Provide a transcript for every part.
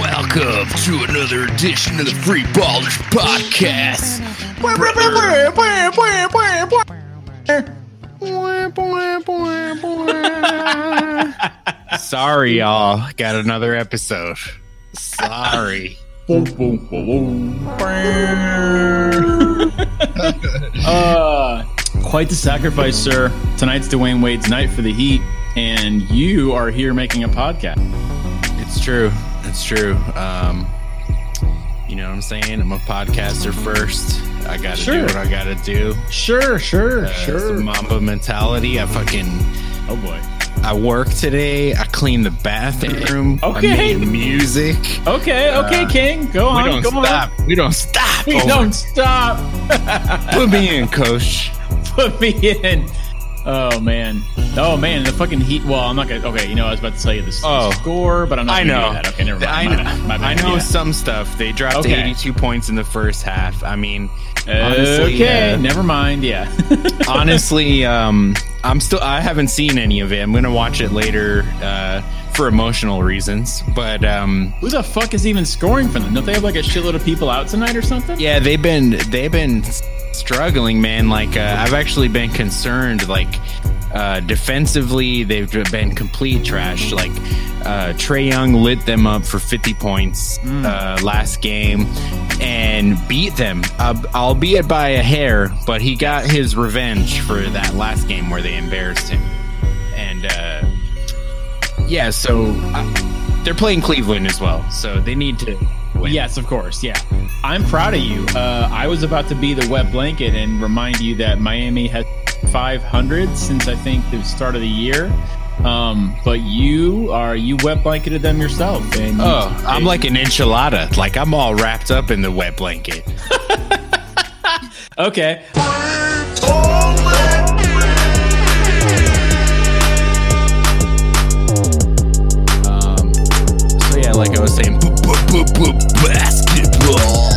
Welcome to another edition of the Free Ballers Podcast. Sorry, y'all. Got another episode. Sorry. boom boom boom Uh, quite the sacrifice, sir. Tonight's Dwyane Wade's night for the Heat, and you are here making a podcast. It's true. It's true. Um, you know what I'm saying? I'm a podcaster first. I gotta Sure. do what I gotta do. Sure, sure, Uh, it's the Mamba mentality. I fucking Oh boy. I work today. I clean the bathroom. Okay. I made music. Okay, okay, Uh, King, go on. We don't stop. We don't stop. We don't stop. Put me in, coach. Put me in. Oh man. Oh man. The fucking Heat. Well, I'm not gonna. Okay, you know, I was about to tell you the, Oh. the score, but I'm not. I gonna know. Do that. Okay, never mind. I My know. bad, my bad. I know Yeah. some stuff. They dropped Okay. 82 points in the first half. I mean, honestly, okay, uh, never mind. Yeah. honestly, um, I'm still. I haven't seen any of it. I'm gonna watch it later uh, for emotional reasons. But um, Who the fuck is even scoring for them? Don't they have like a shitload of people out tonight or something? yeah, they've been they've been struggling, man. Like uh, I've actually been concerned. Like uh, defensively, they've been complete trash. Like uh, Trae Young lit them up for 50 points uh, last game and beat them, uh, albeit by a hair. But he got his revenge for that last game where they embarrassed him. And uh, yeah, so uh, they're playing Cleveland as well, so they need to. Win. Yes, of course. Yeah. I'm proud of you. Uh, I was about to be the wet blanket and remind you that Miami has 500 since I think the start of the year. Um, but you are you wet blanketed them yourself. And you- Oh, I'm like an enchilada. Like I'm all wrapped up in the wet blanket. okay. Um, so yeah, like I was saying, basketball.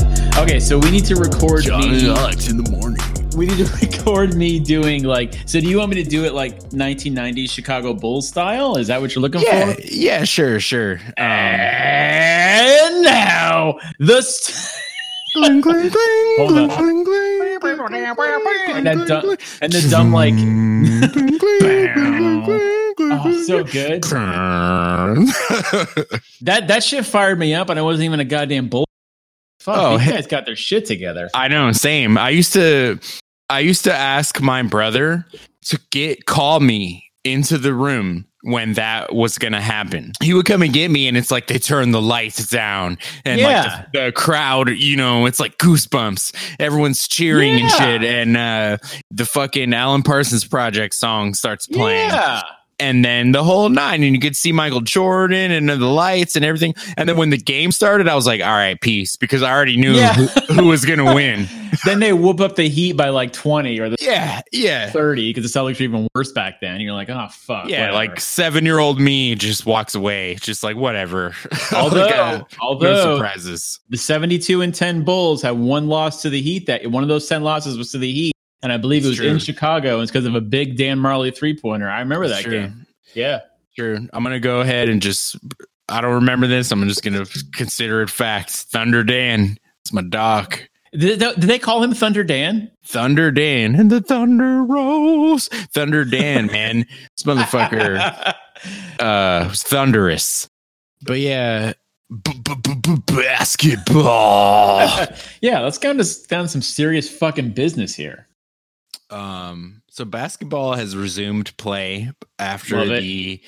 Okay. So we need to record Johnny me. Alex in the morning. We need to record me doing like. So do you want me to do it like 1990s Chicago Bulls style? Is that what you're looking Yeah, for? yeah, sure, sure. Um, And now the. St- gling, gling, gling, Hold on. gling, gling, and that dumb, and the dumb like oh, so good. That that shit fired me up, and I wasn't even a goddamn bull. Fuck, Oh, these guys got their shit together. I know, same. I used to I used to ask my brother to get call me into the room when that was gonna happen. He would come and get me and it's like they turn the lights down and Yeah. like the, the crowd, you know, it's like goosebumps. Everyone's cheering and shit. And uh the fucking Alan Parsons Project song starts playing Yeah, and then the whole nine, and you could see Michael Jordan and the lights and everything. And then when the game started, I was like, "All right, peace," because I already knew Yeah. who, who was gonna win. then they whoop up the Heat by like twenty or the Yeah, yeah, thirty because the Celtics were even worse back then. You're like, oh fuck. yeah. whatever. Like seven-year-old me just walks away, just like whatever. although Like, uh, no although surprises. the seventy-two and ten Bulls had one loss to the Heat. That one of those ten losses was to the Heat, and I believe it was in. Chicago. And it's because of a big Dan Majerle three-pointer. I remember that true. game. Yeah. Sure. I'm gonna go ahead and just. I don't remember this. I'm just gonna consider it fact. Thunder Dan. It's my doc. Did, did they call him Thunder Dan? Thunder Dan and the Thunder Rose. Thunder Dan, man. This motherfucker uh was thunderous. But yeah, basketball. yeah, let's go into down some serious fucking business here. Um so basketball has resumed play after the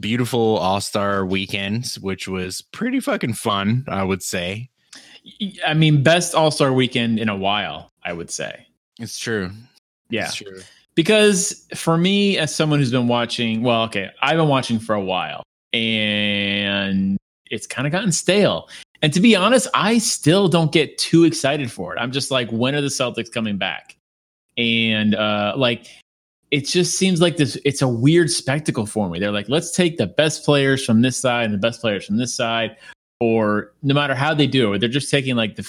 beautiful All-Star weekends, which was pretty fucking fun, I would say. I mean, best All Star weekend in a while, I would say. It's true. Yeah. It's true. Because for me, as someone who's been watching, well, okay, I've been watching for a while and it's kind of gotten stale. And to be honest, I still don't get too excited for it. I'm just like, when are the Celtics coming back? And uh, like, it just seems like this it's a weird spectacle for me. They're like, let's take the best players from this side and the best players from this side, or no matter how they do it, they're just taking like the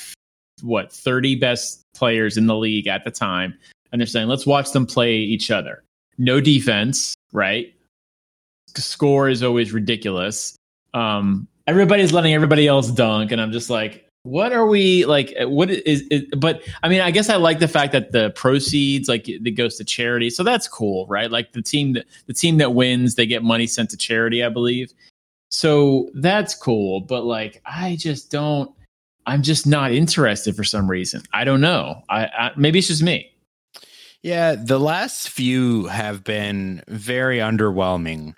what 30 best players in the league at the time, and they're saying, let's watch them play each other. No defense, right? Score is always ridiculous. Um, everybody's letting everybody else dunk, and I'm just like, what are we like what is, is, but i mean i guess i like the fact that the proceeds like it goes to charity. So that's cool right? Like the team that the team that wins they get money sent to charity i believe. So that's cool but like i just don't i'm just not interested for some reason. I don't know. I, I maybe it's just me. Yeah the last few have been very underwhelming.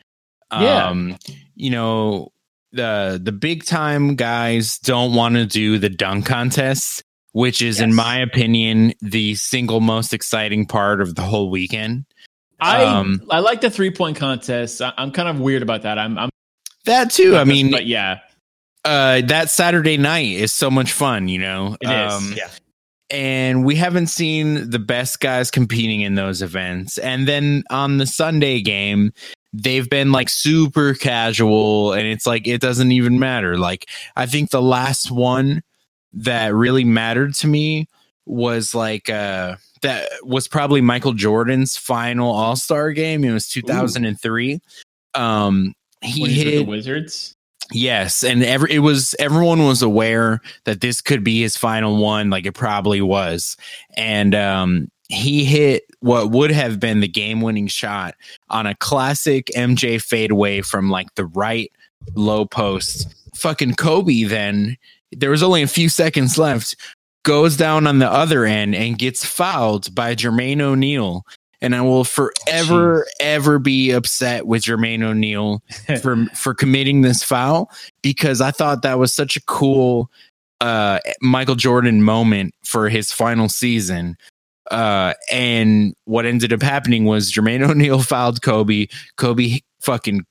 Yeah. um you know the the big time guys don't want to do the dunk contest, which is, yes. in my opinion, the single most exciting part of the whole weekend. I um, I like the three point contest. I, am kind of weird about that. I'm, I'm that too. I mean, but yeah, uh, that Saturday night is so much fun. You know, it um, is. Yeah. And we haven't seen the best guys competing in those events. And then on the Sunday game, they've been like super casual and it's like it doesn't even matter. Like I think the last one that really mattered to me was like uh that was probably Michael Jordan's final All-Star game. It was 2003. Ooh. Um he hit the Wizards. Yes, and every it was everyone was aware that this could be his final one, like it probably was. And um he hit what would have been the game winning shot on a classic MJ fadeaway from like the right low post. Fucking Kobe then, there was only a few seconds left, goes down on the other end and gets fouled by Jermaine O'Neal. And I will forever, Jeez. ever be upset with Jermaine O'Neal for for committing this foul because I thought that was such a cool uh, Michael Jordan moment for his final season uh, and what ended up happening was Jermaine O'Neal fouled Kobe. Kobe fucking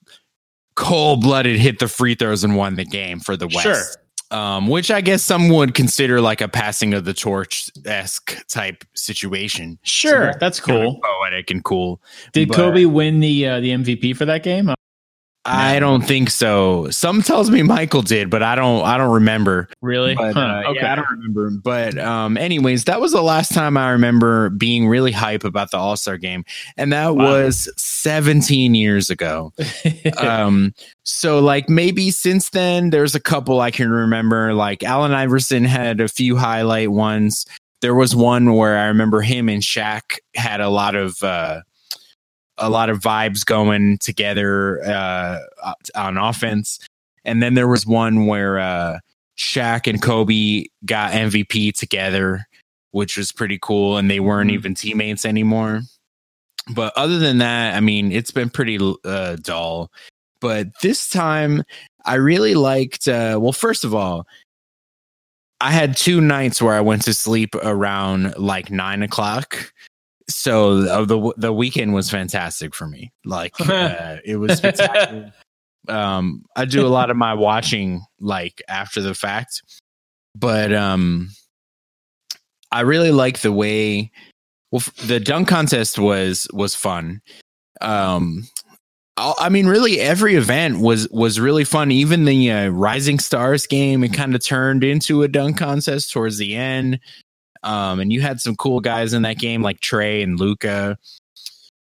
cold blooded hit the free throws and won the game for the West. Sure. Um, which I guess some would consider like a passing of the torch esque type situation. Sure, so that's cool, poetic and cool. Did but, Kobe win the uh, the MVP for that game? I don't think so. Some tells me Michael did, but I don't. I don't remember. Really? But, huh, uh, okay. Yeah, I don't remember. But um, anyways, that was the last time I remember being really hype about the All Star game, and that wow. was 17 years ago. um, so like maybe since then, there's a couple I can remember. Like Allen Iverson had a few highlight ones. There was one where I remember him and Shaq had a lot of. Uh, a lot of vibes going together uh, on offense. And then there was one where uh, Shaq and Kobe got MVP together, which was pretty cool. And they weren't mm-hmm. even teammates anymore. But other than that, I mean, it's been pretty uh, dull. But this time, I really liked. Uh, well, first of all, I had two nights where I went to sleep around like nine o'clock so uh, the the weekend was fantastic for me. Like uh, it was um, I do a lot of my watching like after the fact, but um, I really like the way. Well, the dunk contest was was fun. Um, I mean, really, every event was was really fun. Even the uh, Rising Stars game, it kind of turned into a dunk contest towards the end. Um, and you had some cool guys in that game like Trae and Luka.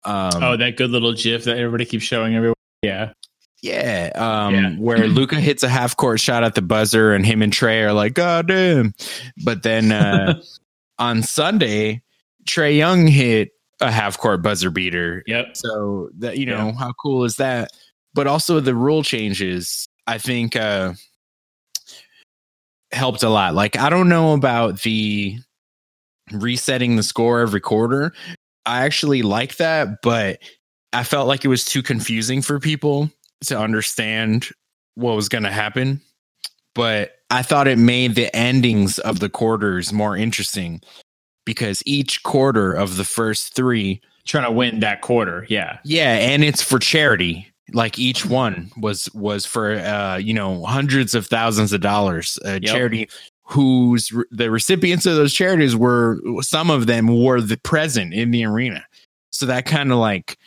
Um, oh, that good little GIF that everybody keeps showing everyone. Yeah. Yeah, um, yeah. where Luka hits a half court shot at the buzzer, and him and Trae are like, "God damn!" But then uh, on Sunday, Trae Young hit a half court buzzer beater. Yep. So that you know how cool is that? But also the rule changes. I think uh, helped a lot. Like I don't know about the resetting the score every quarter. I actually like that, but I felt like it was too confusing for people to understand what was going to happen. But I thought it made the endings of the quarters more interesting because each quarter of the first three trying to win that quarter, yeah. Yeah, and it's for charity. Like each one was was for uh you know hundreds of thousands of dollars. A yep. charity whose the recipients of those charities were some of them were the present in the arena. So that kind of like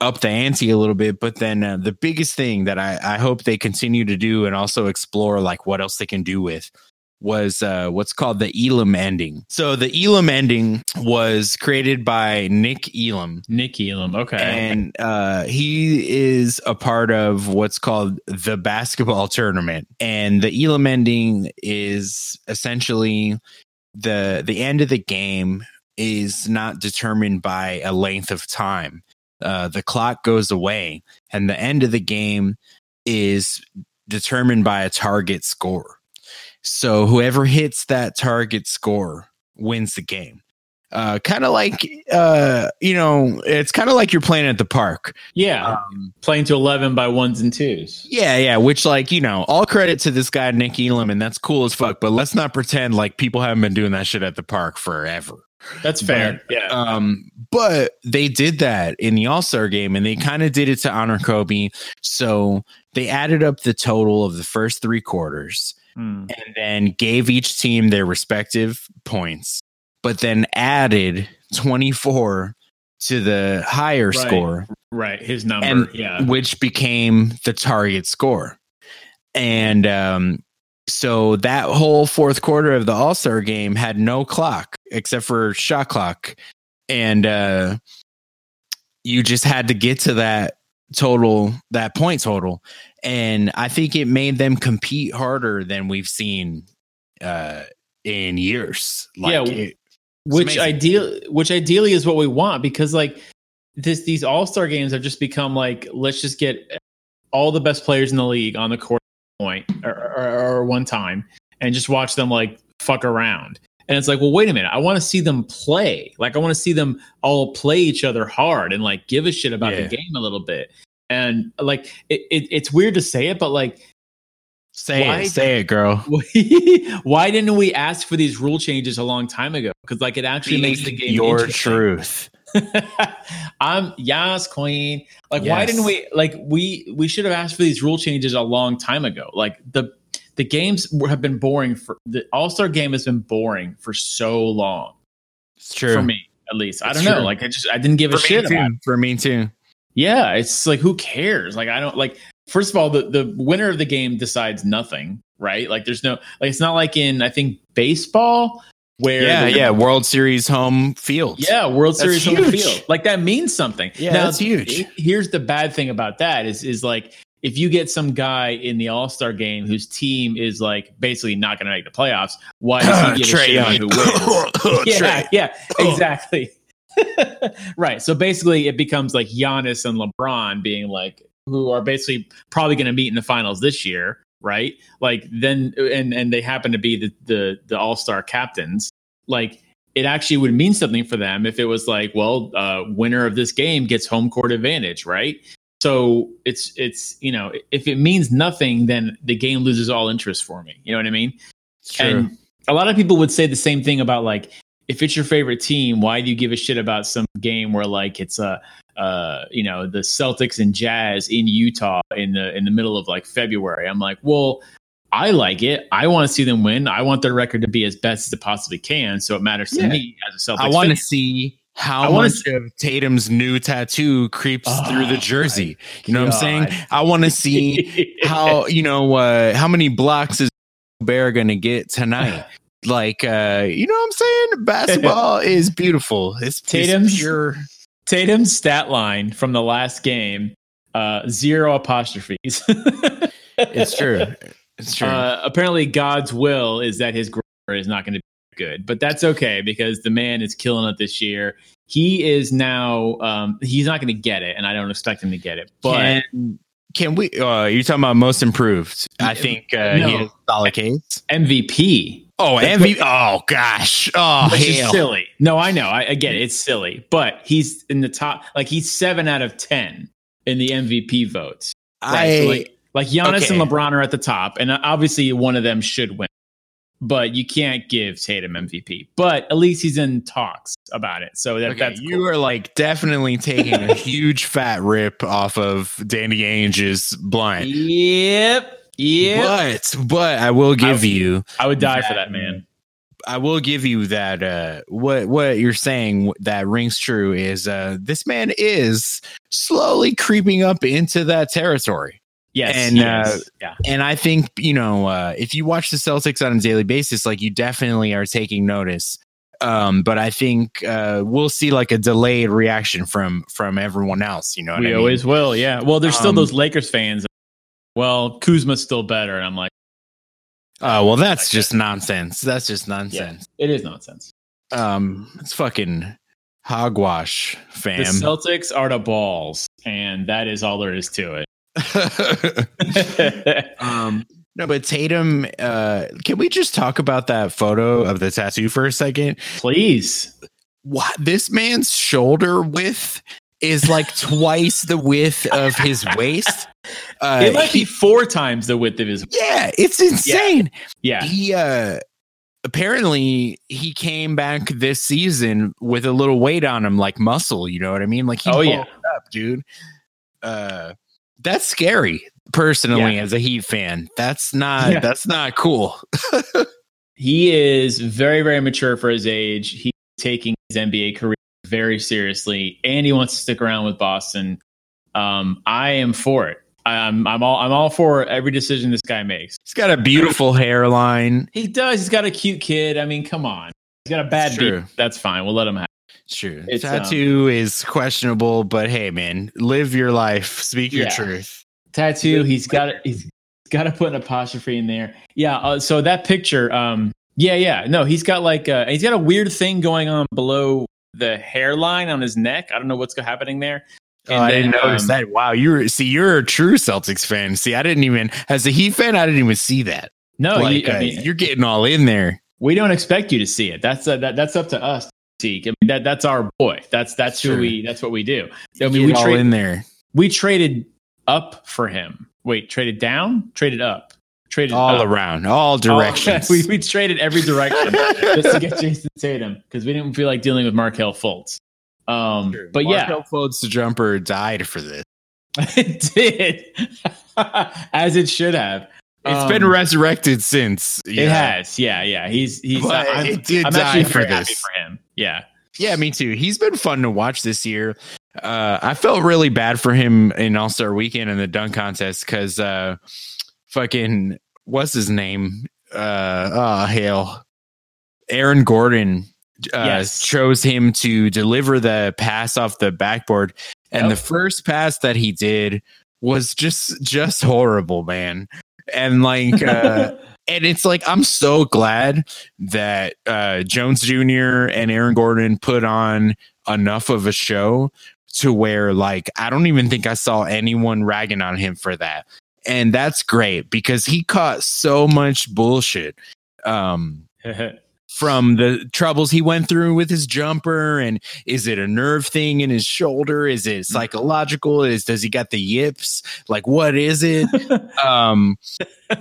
up the ante a little bit. But then uh, the biggest thing that I, I hope they continue to do and also explore like what else they can do with was uh, what's called the Elam ending. So the Elam ending was created by Nick Elam. Nick Elam, okay. And uh, he is a part of what's called the basketball tournament. And the Elam ending is essentially the the end of the game is not determined by a length of time. Uh, the clock goes away, and the end of the game is determined by a target score. So whoever hits that target score wins the game. Uh, kind of like uh, you know, it's kind of like you're playing at the park. Yeah, um, playing to eleven by ones and twos. Yeah, yeah. Which, like, you know, all credit to this guy Nick Elam, and that's cool as fuck. But let's not pretend like people haven't been doing that shit at the park forever. That's fair. But, yeah. Um, but they did that in the All Star game, and they kind of did it to honor Kobe. So they added up the total of the first three quarters, mm. and then gave each team their respective points but then added 24 to the higher right. score. Right. His number. And, yeah. Which became the target score. And um, so that whole fourth quarter of the All Star game had no clock except for shot clock. And uh, you just had to get to that total, that point total. And I think it made them compete harder than we've seen uh, in years. Like yeah. It, which ideal which ideally is what we want because like this these all-star games have just become like let's just get all the best players in the league on the court point or, or, or one time and just watch them like fuck around and it's like well wait a minute i want to see them play like i want to see them all play each other hard and like give a shit about yeah. the game a little bit and like it, it, it's weird to say it but like Say why it, say it, girl. why didn't we ask for these rule changes a long time ago? Because like it actually Be makes the game your truth. I'm Yas Queen. Like, yes. why didn't we like we we should have asked for these rule changes a long time ago? Like the the games have been boring for the All Star game has been boring for so long. It's true for me, at least. It's I don't true. know. Like I just I didn't give for a shit too. about. It. For me too. Yeah, it's like who cares? Like I don't like first of all, the, the winner of the game decides nothing, right? Like there's no like it's not like in I think baseball where yeah yeah World Series home field yeah World Series home field like that means something. Yeah, now, that's huge. Here's the bad thing about that is is like if you get some guy in the All Star game whose team is like basically not going to make the playoffs, why does he give a shit who wins? yeah, yeah, exactly. right. So basically, it becomes like Giannis and LeBron being like, who are basically probably going to meet in the finals this year, right? Like then, and and they happen to be the the, the All Star captains. Like it actually would mean something for them if it was like, well, uh, winner of this game gets home court advantage, right? So it's it's you know if it means nothing, then the game loses all interest for me. You know what I mean? And a lot of people would say the same thing about like if it's your favorite team, why do you give a shit about some game where like it's a uh, you know, the Celtics and Jazz in Utah in the in the middle of like February. I'm like, well, I like it. I want to see them win. I want their record to be as best as it possibly can. So it matters to yeah. me as a Celtics. I want to see how much see- of Tatum's new tattoo creeps oh, through the jersey. You know God. what I'm saying? I want to see how you know uh, how many blocks is Bear going to get tonight. like uh you know what I'm saying? Basketball is beautiful. It's Tatum's pure Tatum's stat line from the last game, uh, zero apostrophes. it's true. It's true. Uh, apparently, God's will is that his grammar is not going to be good, but that's okay because the man is killing it this year. He is now. Um, he's not going to get it, and I don't expect him to get it. But can, can we? Uh, you're talking about most improved. I think uh, no. he has solid case. MVP. Oh, MVP! Oh gosh! Oh, hell. silly. No, I know. I, I get it. It's silly, but he's in the top. Like he's seven out of ten in the MVP votes. Right? I so like, like Giannis okay. and LeBron are at the top, and obviously one of them should win. But you can't give Tatum MVP. But at least he's in talks about it. So that, okay, that's you cool. are like definitely taking a huge fat rip off of Danny Ainge's blind. Yep. Yeah. But but I will give I, you I would die that, for that man. I will give you that. Uh, what what you're saying that rings true is uh, this man is slowly creeping up into that territory. Yes, And, yes, uh, yeah, And I think you know uh, if you watch the Celtics on a daily basis, like you definitely are taking notice. Um, but I think uh, we'll see like a delayed reaction from from everyone else. You know, we I mean? always will. Yeah. Well, there's still Um, those Lakers fans. Well, Kuzma's still better, and I'm like, Oh well, that's just nonsense. That's just nonsense. it is nonsense. Um, it's fucking hogwash, fam. The. Celtics are the balls, and that is all there is to it. um, no, but Tatum. Uh, can we just talk about that photo of the tattoo for a second? Please. What this man's shoulder width is like twice the width of his waist. Uh, it might he- be four times the width of his. yeah, it's insane. Yeah. He uh apparently he came back this season with a little weight on him like muscle, you know what I mean? Like he Oh, yeah. up, dude. Uh that's scary personally Yeah. as a Heat fan. That's not Yeah. that's not cool. He is very, very mature for his age. He's taking his NBA career very seriously, and he wants to stick around with Boston. Um, I am for it. I'm, I'm all, I'm all for every decision this guy makes. He's got a beautiful hairline. He does. He's got a cute kid. I mean, come on. He's got a bad beat. That's fine. We'll let him have. Sure. It's, um, Tattoo is questionable, but hey man, live your life. Speak your Yeah. truth. tattoo. He's got he's got to put an apostrophe in there. Yeah. Uh, so that picture. Um. Yeah. Yeah. No. He's got like uh he's got a weird thing going on below the hairline on his neck. I don't know what's happening there. Oh, I didn't notice um, that. Wow, you're see, you're a true Celtics fan. See, I didn't even as a Heat fan, I didn't even see that. No, like, you, I uh, mean, you're getting all in there. we don't expect you to see it. That's uh, that, that's up to us. See. I mean, that that's our boy. That's that's Sure. who we. That's what we do. I mean, mean, we all trade, in there. we traded up for him. Wait, traded down, traded up, traded all up. around, all All- directions. we we traded every direction. just to get Jayson Tatum because we didn't feel like dealing with Markelle Fultz. Um, but yeah, Markelle Fultz the jumper died for this. it did, as it should have. It's Um, been resurrected since. It has, yeah, yeah. He's he's. But I'm, it did I'm die actually for this. for him. Yeah, Yeah, me too. He's been fun to watch this year. Uh, I felt really bad for him in All Star Weekend and the dunk contest because uh, fucking what's his name? Uh, oh hell, Aaron Gordon uh, Yes. chose him to deliver the pass off the backboard, and Yep. the first pass that he did was just just horrible, man. And like, uh, and it's like I'm so glad that uh, Jones Jr. and Aaron Gordon put on enough of a show to where like I don't even think I saw anyone ragging on him for that. And that's great because he caught so much bullshit um from the troubles he went through with his jumper and is it a nerve thing in his shoulder? Is it psychological? Is does he got the yips? Like what is it? Um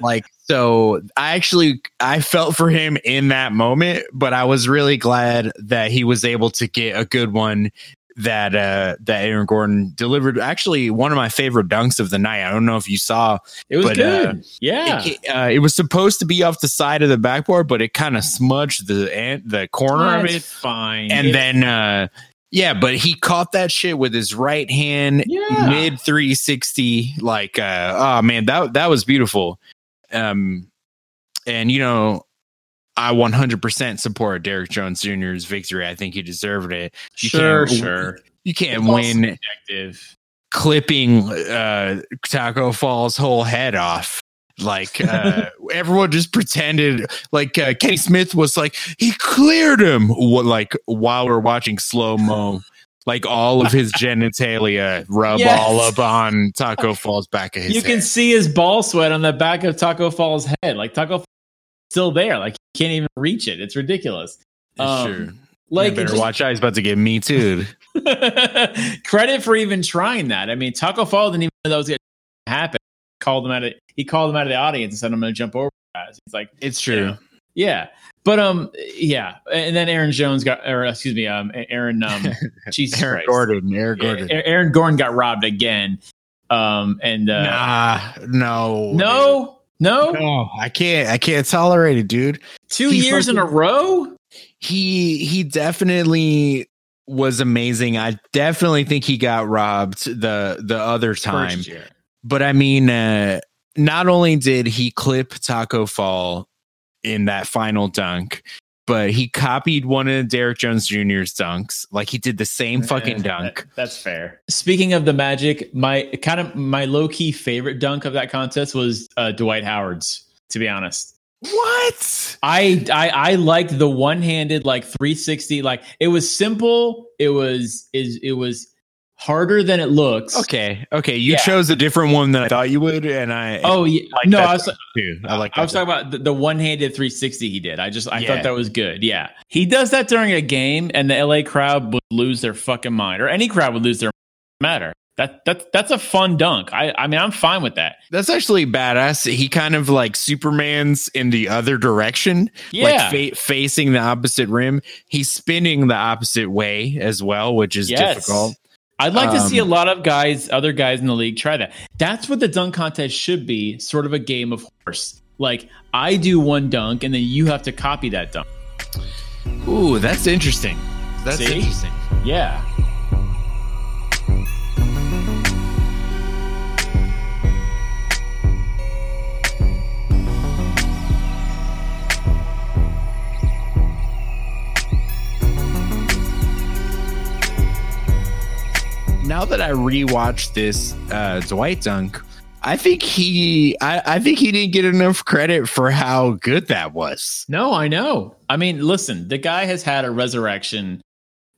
like so i actually i felt for him in that moment but i was really glad that he was able to get a good one that uh that aaron gordon delivered. Actually one of my favorite dunks of the night. I don't know if you saw it was But, good. uh, yeah, it, uh, it was supposed to be off the side of the backboard but it kind of smudged the the corner of it. fine. and It- then uh yeah but he caught that shit with his right hand yeah, mid 360 like uh oh man that that was beautiful. Um and you know i 100% support derrick jones jr's victory i think he deserved it you sure, can't- sure. you can't It's win subjective. clipping uh tacko fall's whole head off like uh everyone just pretended like uh, kenny smith was like he cleared him what like while we're watching slow mo like all of his genitalia rub Yes. all up on tacko fall's back of his You head. can see his ball sweat on the back of Tacko Fall's head. Like Tacko Fall's still there. Like he can't even reach it. It's ridiculous. um, sure Like you better just- watch out he's about to get me too Credit for even trying that. I mean, Tacko Fall didn't even know that was going to happen. Called him out of he called him out of the audience and said, "I'm going to jump over." Guys. He's like, it's you true know, yeah, but um, yeah, and then Aaron Jones got, or excuse me, um, Aaron, um, Jesus aaron Christ, gordon aaron Yeah, gordon Aaron Gordon got robbed again. Um, and uh, nah no no, no, no i can't i can't tolerate it dude Two He years in a row? he he definitely was amazing. I definitely think he got robbed the the other time. But I mean, uh, not only did he clip Tacko Fall in that final dunk, but he copied one of Derrick Jones Jr.'s dunks. Like he did the same fucking Eh, dunk. that- that's fair. Speaking of the Magic, my kind of my low key favorite dunk of that contest was uh, Dwight Howard's. To be honest, What? I I I liked the one handed like 360. Like it was simple. It was is it was harder than it looks. Okay, okay. You Yeah. chose a different one than I thought you would, and I Oh yeah. like no, I was too. I like. I was talking about the, one-handed 360 he did. I just I Yeah. thought that was good. Yeah, he does that during a game, and the LA crowd would lose their fucking mind, or any crowd would lose their matter. That that that's a fun dunk. I I mean I'm fine with that. That's actually badass. He kind of like Superman's in the other direction, Yeah. like fa- facing the opposite rim. He's spinning the opposite way as well, which is Yes. difficult. I'd like to see a Um, lot of guys, other guys in the league, try that. That's what the dunk contest should be, sort of a game of horse. Like I do one dunk, and then you have to copy that dunk. Ooh, that's interesting. That's See? interesting. Yeah. Now that I rewatched this uh, Dwight dunk, I think he, I, I think he didn't get enough credit for how good that was. No, I know. I mean, listen, the guy has had a resurrection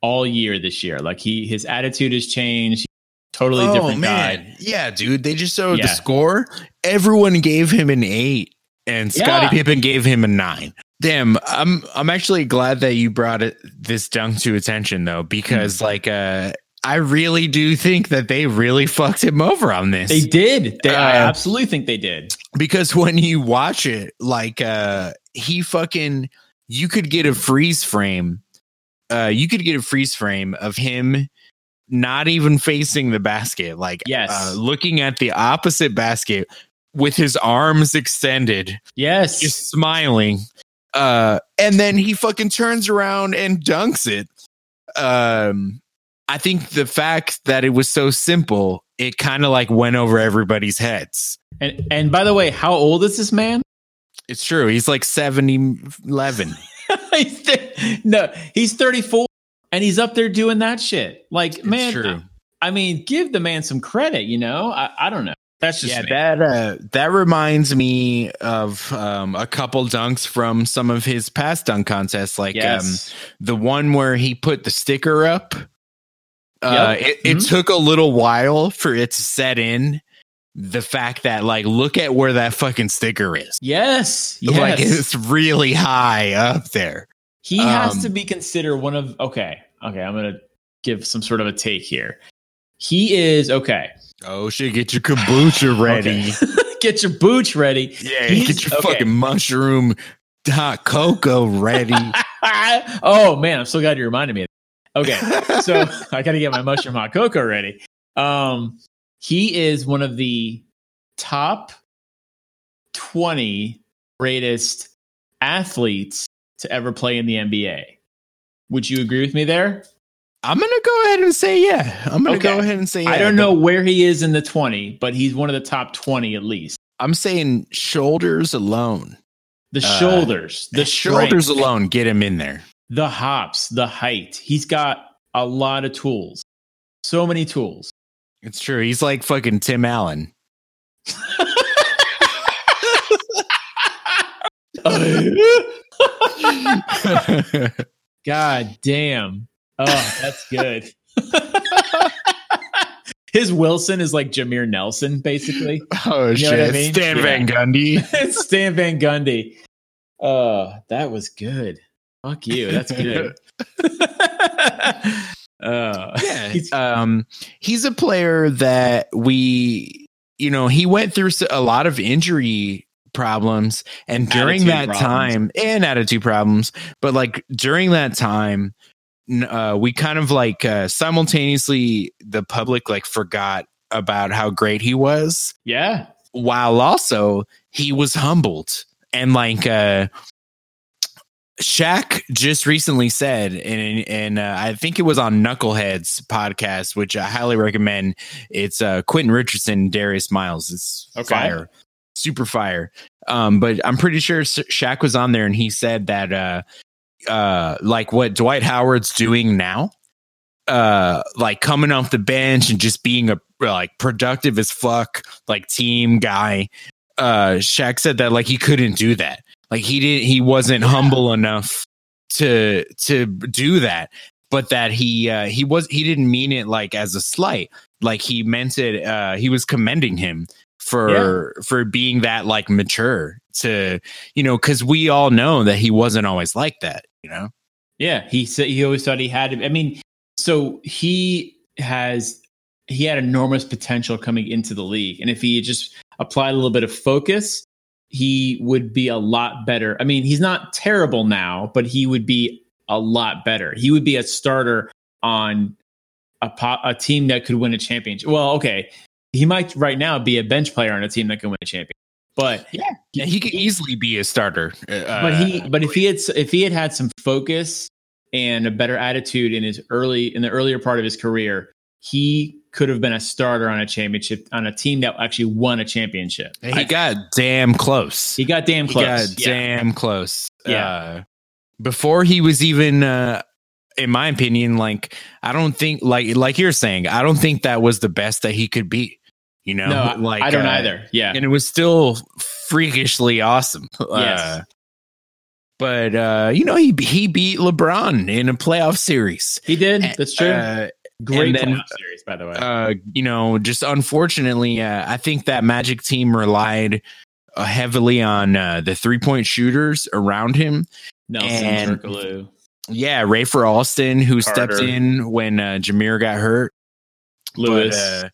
all year this year. Like he, his attitude has changed. Totally different guy. yeah, dude. They just showed the score. Everyone gave him an eight, and Scottie Yeah. Pippen gave him a nine. Damn, I'm I'm actually glad that you brought it, this dunk to attention though, because like uh, I really do think that they really fucked him over on this. They did. They, I Uh, absolutely think they did. because when you watch it, like uh, he fucking, you could get a freeze frame. Uh, you could get a freeze frame of him not even facing the basket, like Yes. uh, looking at the opposite basket with his arms extended, Yes. just smiling. Uh, and then he fucking turns around and dunks it. Um, I think the fact that it was so simple, it kind of like went over everybody's heads. and and by the way, how old is this man? It's true. He's like 70, 11. he's th- no, he's 34 and he's up there doing that shit. Like, man, true. I mean, give the man some credit, you know? I, I don't know. That's just yeah, me. that uh, that reminds me of um, a couple dunks from some of his past dunk contests, like um, the one where he put the sticker up. Uh, Yep. it, it Mhm. took a little while for it to set in. The fact that, like, look at where that fucking sticker is. yes. Yes. Like, it's really high up there. he has um, to be considered one of okay. Okay, I'm gonna give some sort of a take here. He is okay. Oh shit! Get your kombucha ready. Get your booch ready. Yeah, He's- get your okay. fucking mushroom hot cocoa ready. oh man, I'm so glad you reminded me. of. Okay, so I got to get my mushroom hot cocoa ready. Um, he is one of the top 20 greatest athletes to ever play in the NBA. Would you agree with me there? I'm gonna go ahead and say yeah. I'm gonna Okay. go ahead and say yeah. I don't know where he is in the 20, but he's one of the top 20 at least. I'm saying shoulders alone. The Uh, shoulders, the shoulders alone get him in there. The hops, the height. He's got a lot of tools. So many tools. It's true. He's like fucking Tim Allen. God damn. Oh, that's good. His Wilson is like Jameer Nelson, basically. oh You know what I shit! mean? Stan Yeah. Van Gundy. Stan Van Gundy. Oh, that was good. Fuck you. That's good. uh, yeah. He's- um, he's a player that we, you know, he went through a lot of injury problems, and during Attitude that problems. time, and attitude problems, but like during that time, uh, we kind of like uh, simultaneously the public like forgot about how great he was, yeah. while also he was humbled and like uh Shaq just recently said, and and uh, I think it was on Knuckleheads podcast, which I highly recommend. It's uh, Quentin Richardson, Darius Miles. It's Okay. fire, super fire. Um, but I'm pretty sure Shaq was on there, and he said that uh, uh, like what Dwight Howard's doing now, uh, like coming off the bench and just being a like productive as fuck, like team guy. Uh, Shaq said that like he couldn't do that. Like he didn't, he wasn't humble enough to to do that. But that he uh, he was he didn't mean it like as a slight. Like he meant it. Uh, he was commending him for for being that like mature to you know because we all know that he wasn't always like that. You know. Yeah, he said he always thought he had. I mean, so he has he had enormous potential coming into the league, and if he just applied a little bit of focus, he would be a lot better. I mean, he's not terrible now, but he would be a lot better. He would be a starter on a po- a team that could win a championship. Well, okay, he might right now be a bench player on a team that can win a championship, but Yeah, he could easily be a starter. Uh, but he but if he had if he had had some focus and a better attitude in his early in the earlier part of his career he could have been a starter on a championship on a team that actually won a championship he I- got damn close. he got damn He close got yeah. damn close. Yeah. Uh, before he was even, uh, in my opinion, like I don't think, like like you're saying, I don't think that was the best that he could be. You know, no like i don't uh, either yeah and it was still freakishly awesome. Yes. Uh, but uh, you know, he he beat LeBron in a playoff series. he did that's true Uh, great then- playoff series by the way uh, you know, just unfortunately, uh, I think that Magic team relied uh, heavily on uh, the three point shooters around him. nelson and- Turkoglu. Yeah, Rafer Alston, who stepped in when uh, Jameer got hurt. lewis But, uh,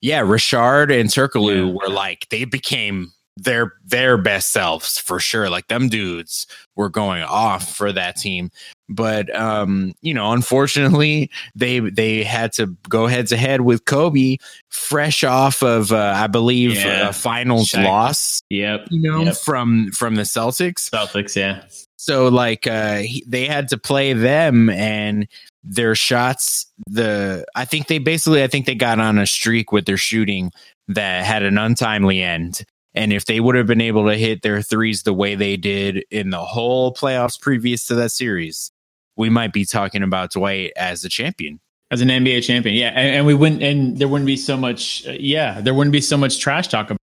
yeah, Richard and Turkoglu Yeah. were like they became their their best selves for sure. Like them dudes were going off for that team. But um, you know, unfortunately, they they had to go heads to head with Kobe, fresh off of uh, I believe Yeah. a finals Shaq. loss. yep You know, Yep. from from the Celtics. celtics yeah So like uh he, they had to play them and their shots the I think they basically I think they got on a streak with their shooting that had an untimely end. And if they would have been able to hit their threes the way they did in the whole playoffs previous to that series, we might be talking about Dwight as the champion. as an NBA champion. Yeah, and, and we wouldn't, and there wouldn't be so much. Uh, yeah, there wouldn't be so much trash talk about.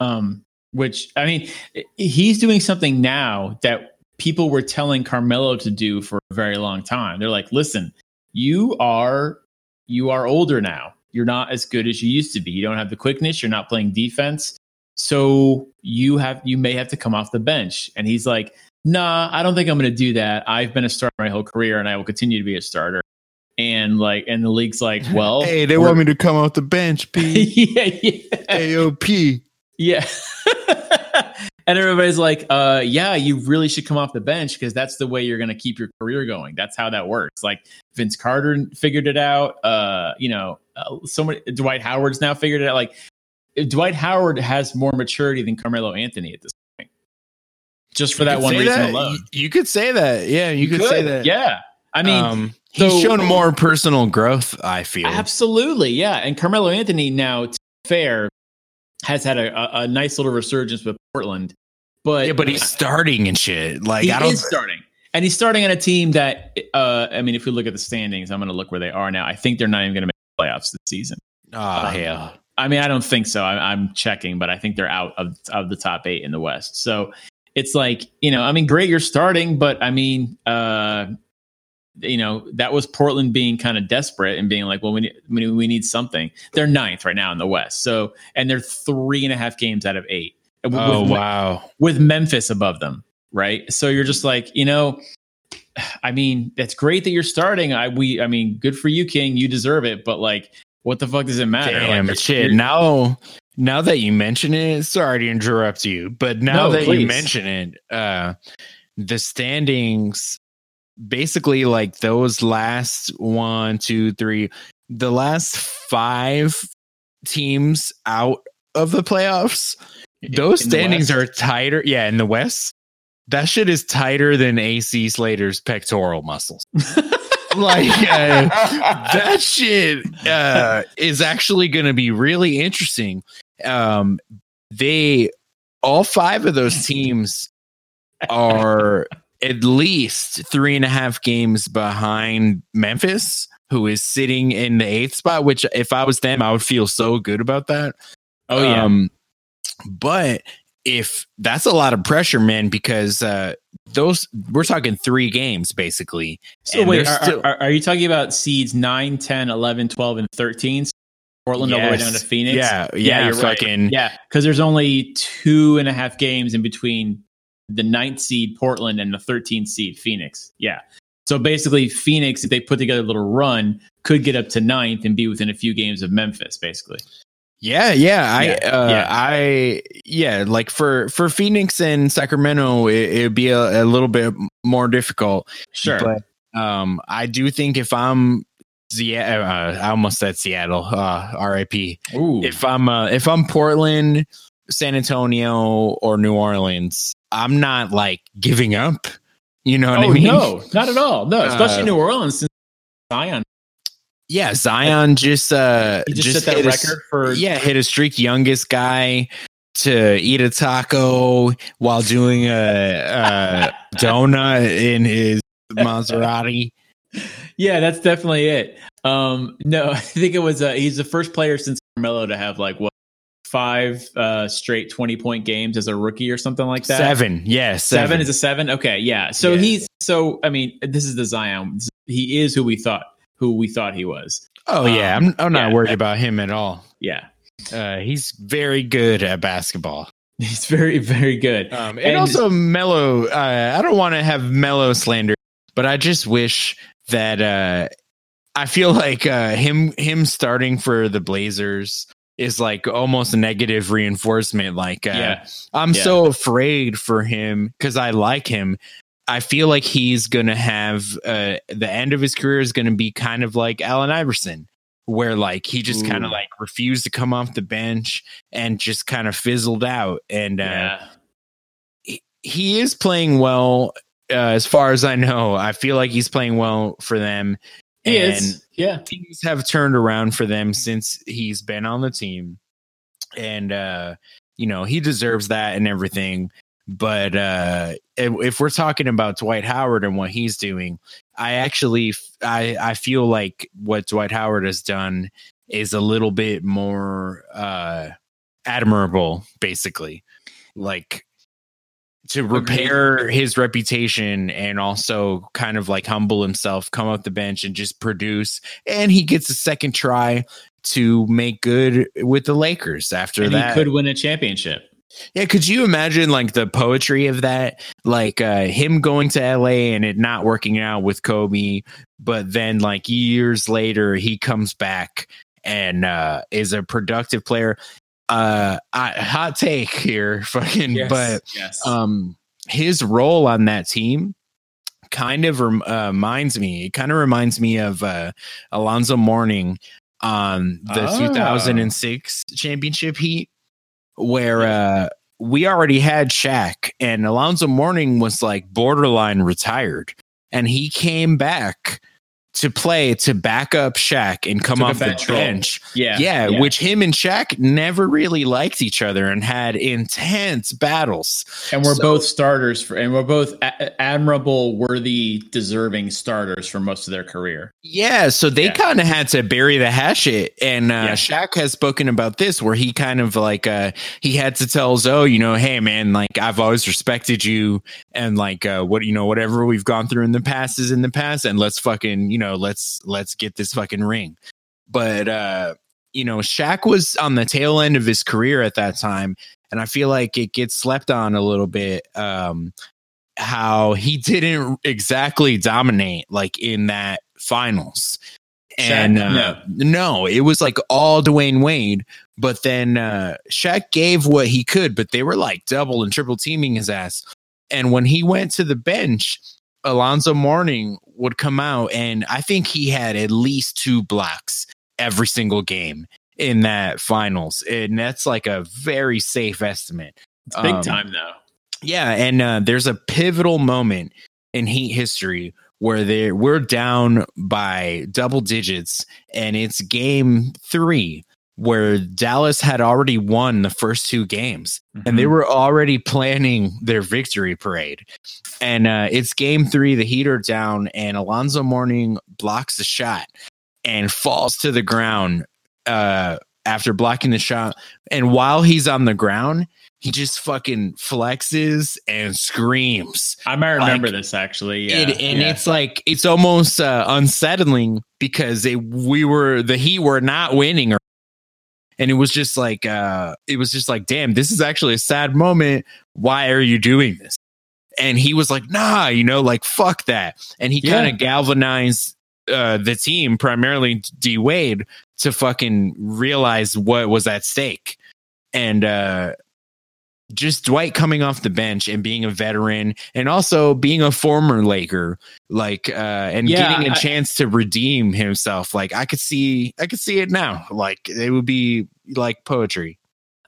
Um, which I mean, he's doing something now that people were telling Carmelo to do for a very long time. They're like, listen, you are you are older now. You're not as good as you used to be. You don't have the quickness. You're not playing defense. So you have you may have to come off the bench. And he's like, nah, I don't think I'm going to do that. I've been a starter my whole career, and I will continue to be a starter and like and the league's like well Hey, they want me to come off the bench, P. yeah yeah AOP. yeah and everybody's like uh yeah you really should come off the bench because that's the way you're going to keep your career going that's how that works like vince carter figured it out uh you know uh, so many dwight howard's now figured it out like dwight howard has more maturity than carmelo anthony at this point just for You that one reason that. alone You, you could say that. Yeah, you, could, say that. yeah i mean um, he's so- shown more personal growth. I feel. Absolutely, yeah. And Carmelo Anthony now, to be fair, has had a, a, a nice little resurgence with Portland, but Yeah, but he's starting and shit. Like he I don't. is starting, and he's starting on a team that, uh, I mean, if we look at the standings, I'm going to look where they are now. I think they're not even going to make the playoffs this season. oh hell. I mean, I don't think so. I, I'm checking, but I think they're out of of the top eight in the West. So it's like you know, I mean, great, you're starting, but I mean, uh, you know, that was Portland being kind of desperate and being like, well, we need, we need- we need something. They're ninth right now in the West, so and they're three and a half games out of eight. With, Oh wow. with Memphis above them, right? So you're just like, you know, I mean, that's great that you're starting. I we, I mean, good for you, King. You deserve it. But like, what the fuck does it matter? Damn like, shit. Now, now that you mention it, sorry to interrupt you, but now No, that please. you mention it, uh, the standings, basically, like those last one, two, three, the last five teams out of the playoffs, those In standings are tighter. Yeah, in the West, that shit is tighter than AC Slater's pectoral muscles. like uh, that shit uh, is actually going to be really interesting. Um, they all five of those teams are at least three and a half games behind Memphis, who is sitting in the eighth spot. Which, if I was them, I would feel so good about that. Oh yeah. Um, but if that's a lot of pressure, man, because uh, those we're talking three games basically. so wait, are, still- are, are you talking about seeds 9, 10, 11, 12, and 13? Portland all the way down to Phoenix? Yeah, yeah, you're right. fucking Yeah, because there's only two and a half games in between the ninth seed Portland and the 13th seed Phoenix. Yeah. So basically, Phoenix, if they put together a little run, could get up to ninth and be within a few games of Memphis, basically. Yeah, yeah, I, Yeah, uh, yeah. I, yeah, like for for Phoenix and Sacramento, it, it'd be a, a little bit more difficult. Sure. but um, I do think if I'm, Seattle, uh, I almost said Seattle, uh, R.I.P. Ooh. If I'm, uh, if I'm Portland, San Antonio, or New Orleans, I'm not like giving up. You know what oh, I mean? no, not at all. No, especially Uh, New Orleans since Zion. Yeah, Zion just uh He just, set that hit a record for yeah, hit a streak youngest guy to eat a taco while doing a, a donut in his Maserati. Yeah, that's definitely it. Um, no, I think it was uh, he's the first player since Carmelo to have like what five uh, straight twenty point games as a rookie or something like that. Seven, yeah, Seven, seven. is a seven. Okay, yeah. So Yeah. he's so. I mean, this is the Zion. He is who we thought who we thought he was. oh yeah, I'm I'm not yeah. worried about him at all. Yeah, Uh, he's very good at basketball. he's very very good. Um, and, And- also Mello. Uh, I don't want to have Mello slander, but I just wish that uh, I feel like uh, him him starting for the Blazers is like almost negative reinforcement. Like, uh, yeah, I'm Yeah. so afraid for him because I like him. I feel like he's gonna have uh, the end of his career is gonna be kind of like Allen Iverson, where like he just kind of like refused to come off the bench and just kind of fizzled out. And uh, yeah. he, he is playing well uh, as far as I know. I feel like he's playing well for them. He and is. Yeah, things have turned around for them since he's been on the team. And uh, you know, he deserves that and everything. But uh if, we're talking about Dwight Howard and what he's doing, I actually I, I feel like what Dwight Howard has done is a little bit more uh admirable basically. Like to repair his reputation and also kind of like humble himself, come off the bench and just produce. And he gets a second try to make good with the Lakers after and that. he could win a championship. Yeah, could you imagine like the poetry of that? Like uh him going to LA and it not working out with Kobe, but then like years later he comes back and uh is a productive player. Uh I, hot take here, fucking but yes. um his role on that team kind of rem- uh, reminds me it kind of reminds me of uh Alonzo Mourning on the Ah. 2006 championship heat where uh we already had Shaq and Alonzo Mourning was like borderline retired and he came back to play to back up Shaq and come off the bench bench yeah, yeah, which him and Shaq never really liked each other and had intense battles. and we're So- both starters for, and we're both a- admirable, worthy, deserving starters for most of their career. Yeah, so they Yeah. kind of had to bury the hatchet. And uh, Yeah. Shaq has spoken about this where he kind of like, uh, he had to tell Zo, you know, hey, man, like I've always respected you. And like, uh, what, you know, whatever we've gone through in the past is in the past. And let's fucking, you know, let's, let's get this fucking ring. But, uh, you know, Shaq was on the tail end of his career at that time. And I feel like it gets slept on a little bit. Um, how he didn't exactly dominate like in that finals. And uh, no. it was like all Dwyane Wade. But then uh, Shaq gave what he could, but they were like double and triple teaming his ass. And when he went to the bench, Alonzo Mourning would come out, and I think he had at least two blocks every single game in that finals. And that's like a very safe estimate. It's big Um, time though. Yeah, and uh, there's a pivotal moment in Heat history where they we're down by double digits, and it's Game Three where Dallas had already won the first two games, mm-hmm. and they mm-hmm. were already planning their victory parade. And uh, it's Game Three, the Heat are down, and Alonzo Mourning blocks the shot and falls to the ground. Uh, after blocking the shot. And while he's on the ground, he just fucking flexes and screams. I might remember like, this actually. Yeah. It, and yeah. it's like it's almost uh, unsettling because they we were the Heat were not winning or and it was just like uh it was just like damn this is actually a sad moment why are you doing this and he was like nah you know like fuck that and he yeah. kind of galvanized uh, the team, primarily D Wade, to fucking realize what was at stake. And uh, just Dwight coming off the bench and being a veteran and also being a former Laker, like uh, and yeah, getting a I, chance to redeem himself. Like I could see, I could see it now. Like it would be like poetry.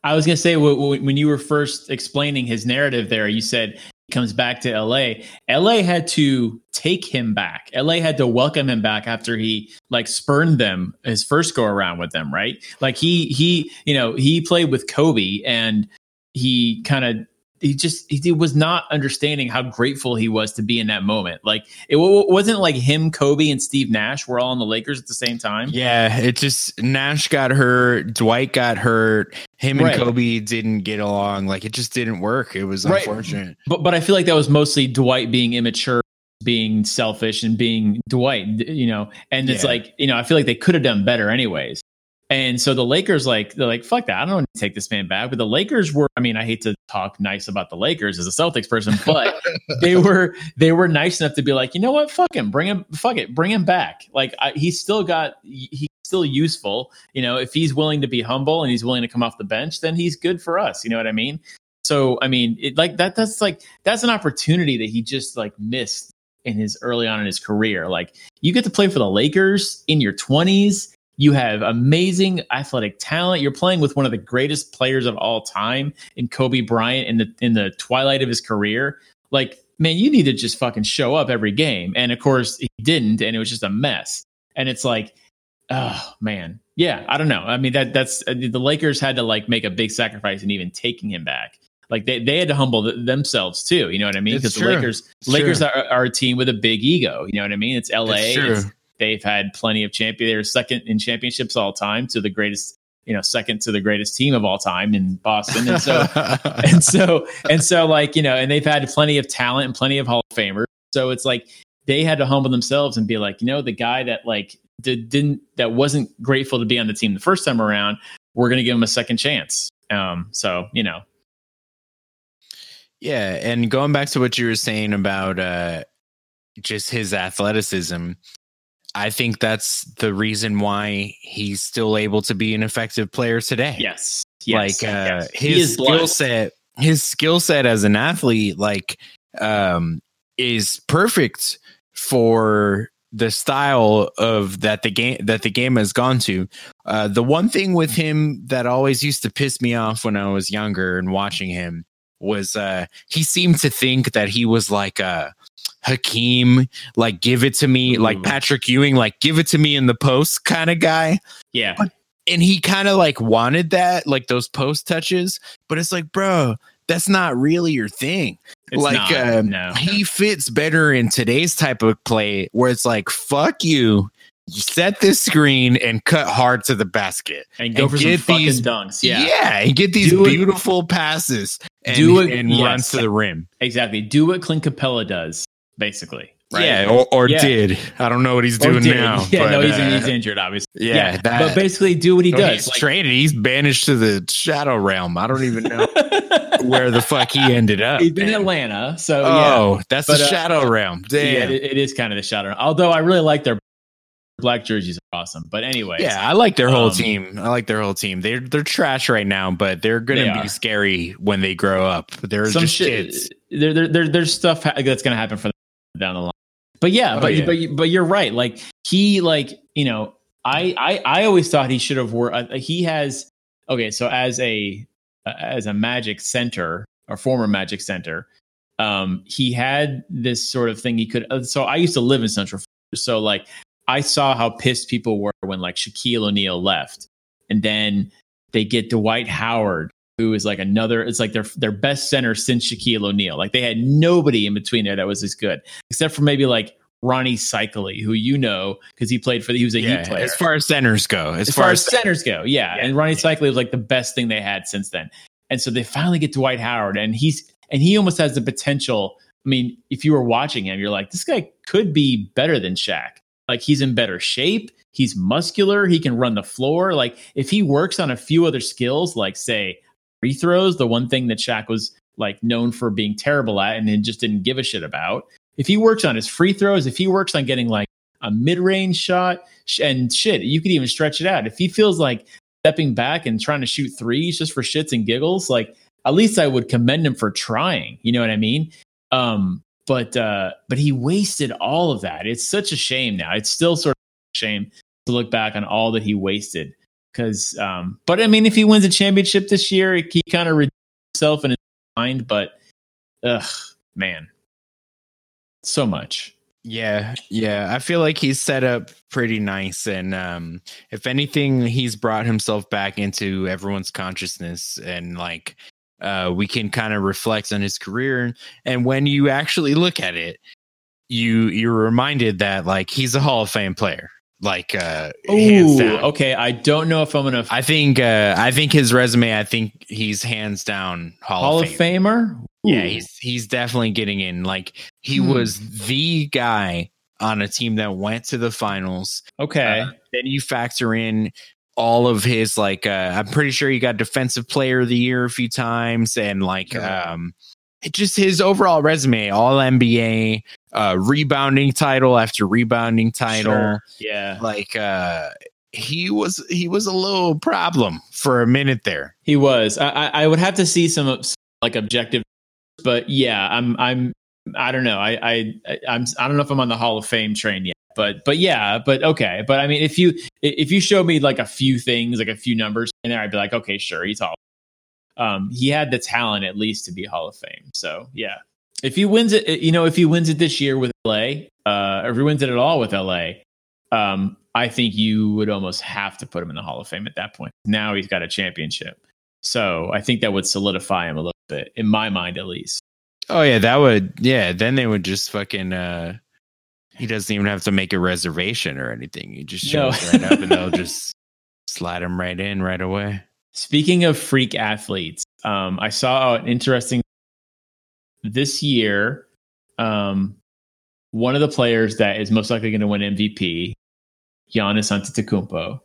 I was gonna say when you were first explaining his narrative there, you said he comes back to LA. LA had to take him back. LA had to welcome him back after he like spurned them his first go around with them, right? Like he he you know, he played with Kobe and he kind of he just he was not understanding how grateful he was to be in that moment. Like it w- wasn't like him, Kobe, and Steve Nash were all on the Lakers at the same time. Yeah, it just Nash got hurt, Dwight got hurt, him and right. Kobe didn't get along. Like it just didn't work. It was right. unfortunate. But but I feel like that was mostly Dwight being immature being selfish and being Dwight, you know, and it's yeah. like, you know, I feel like they could have done better anyways. And so the Lakers, like, they're like, fuck that. I don't want to take this man back. But the Lakers were, I mean, I hate to talk nice about the Lakers as a Celtics person, but they were, they were nice enough to be like, you know what? Fuck him. Bring him, fuck it. Bring him back. Like, I, he's still got, he's still useful. You know, if he's willing to be humble and he's willing to come off the bench, then he's good for us. You know what I mean? So, I mean, it, like that, that's like, that's an opportunity that he just like missed in his early on in his career. Like, you get to play for the Lakers in your 20s you have amazing athletic talent. You're playing with one of the greatest players of all time in Kobe Bryant in the in the twilight of his career. Like, man, you need to just fucking show up every game. And of course, he didn't, and it was just a mess. And it's like, oh man, yeah, I don't know. I mean, that that's uh, the Lakers had to like make a big sacrifice in even taking him back. Like they, they had to humble th- themselves too. You know what I mean? Because the Lakers it's Lakers are, are, a team with a big ego. You know what I mean? It's L.A. It's, They've had plenty of champion. They're second in championships all time to the greatest, you know, second to the greatest team of all time in Boston. And so, and so, and so, like you know, and they've had plenty of talent and plenty of Hall of Famers. So it's like they had to humble themselves and be like, you know, the guy that like did, didn't that wasn't grateful to be on the team the first time around. We're going to give him a second chance. Um, so you know, yeah, and going back to what you were saying about uh, just his athleticism, I think that's the reason why he's still able to be an effective player today. Yes. yes. Like uh, yes. his skill set, his skill set as an athlete, like, um, is perfect for the style of that the game that the game has gone to. Uh, the one thing with him that always used to piss me off when I was younger and watching him was uh, he seemed to think that he was like a Hakeem, like give it to me, Ooh. like Patrick Ewing, like give it to me in the post kind of guy. Yeah. But, and he kind of like wanted that, like those post touches, but it's like, bro, that's not really your thing. It's like, not, um, no. he fits better in today's type of play where it's like, fuck you. You set this screen and cut hard to the basket and go and for some fucking these, dunks. Yeah, yeah, and get these do beautiful it, passes and, do it, and yes, run to the rim. Exactly. Do what Clint Capela does basically. Right? Yeah, or, or yeah. did. I don't know what he's doing now. Yeah, but, no, he's, uh, he's injured, obviously. Yeah, yeah that, but basically, do what he does. He's like, traded. He's banished to the shadow realm. I don't even know where the fuck he ended up. He's been in Atlanta, so oh, yeah. that's but, the uh, shadow realm. Damn, yeah, it, it is kind of the shadow. Realm. Although I really like their black jerseys are awesome. But anyway, yeah, I like their whole um, team. I like their whole team. They're they're trash right now, but they're going to be are. scary when they grow up. They're Some just shit, kids. There, there, there, there's stuff that's to happen for them down the line. But yeah, oh, but yeah. but but you're right. Like he like you know I I I always thought he should have worked. Uh, he has okay. So as a uh, as a Magic center or former Magic Center, um, he had this sort of thing he could. Uh, so I used to live in Central, so like I saw how pissed people were when like Shaquille O'Neal left, and then they get Dwight Howard, who is like another. It's like their their best center since Shaquille O'Neal. Like they had nobody in between there that was as good, except for maybe like Rony Seikaly, who you know because he played for the, he was a yeah, Heat player. As far as centers go, as, as far, as centers go, yeah. yeah. And Rony Seikaly was like the best thing they had since then. And so they finally get Dwight Howard, and he's and he almost has the potential. I mean, if you were watching him, you're like, this guy could be better than Shaq. Like he's in better shape. He's muscular. He can run the floor. Like if he works on a few other skills, like say free throws, the one thing that Shaq was like known for being terrible at and then just didn't give a shit about. If he works on his free throws, if he works on getting like a mid-range shot and shit, you could even stretch it out. If he feels like stepping back and trying to shoot threes just for shits and giggles, like at least I would commend him for trying. You know what I mean? Um, but uh, but he wasted all of that. It's such a shame now. It's still sort of a shame to look back on all that he wasted. Because, um, but I mean, if he wins a championship this year, he kind of redeems himself in his mind. But, ugh, man, so much. Yeah, yeah. I feel like he's set up pretty nice. And um if anything, he's brought himself back into everyone's consciousness and like uh we can kind of reflect on his career. And when you actually look at it, you you're reminded that like he's a Hall of Fame player. Like uh Ooh, okay. I don't know if I'm gonna I think uh I think his resume, I think he's hands down Hall, Hall of, of Famer. Yeah, he's he's definitely getting in. Like he hmm. was the guy on a team that went to the finals. Okay. Uh, then you factor in all of his like uh I'm pretty sure he got defensive player of the year a few times and like yeah. um just his overall resume, all NBA, uh rebounding title after rebounding title. Sure. Yeah. Like uh he was he was a little problem for a minute there. He was. I I would have to see some like objective but yeah, I'm I'm I don't know. I I I'm I don't know if I'm on the Hall of Fame train yet. But but yeah, but okay. But I mean, if you if you show me like a few things, like a few numbers in there, I'd be like, okay, sure, he's Hall. Um, he had the talent at least to be Hall of Fame. So yeah, if he wins it, you know, if he wins it this year with LA, uh, if he wins it at all with LA, um, I think you would almost have to put him in the Hall of Fame at that point. Now he's got a championship. So I think that would solidify him a little bit, in my mind at least. Oh yeah, that would yeah. Then they would just fucking. uh He doesn't even have to make a reservation or anything. He just shows no. right up, and they'll just slide him right in right away. Speaking of freak athletes, um, I saw an interesting this year. Um, one of the players that is most likely going to win MVP, Giannis Antetokounmpo,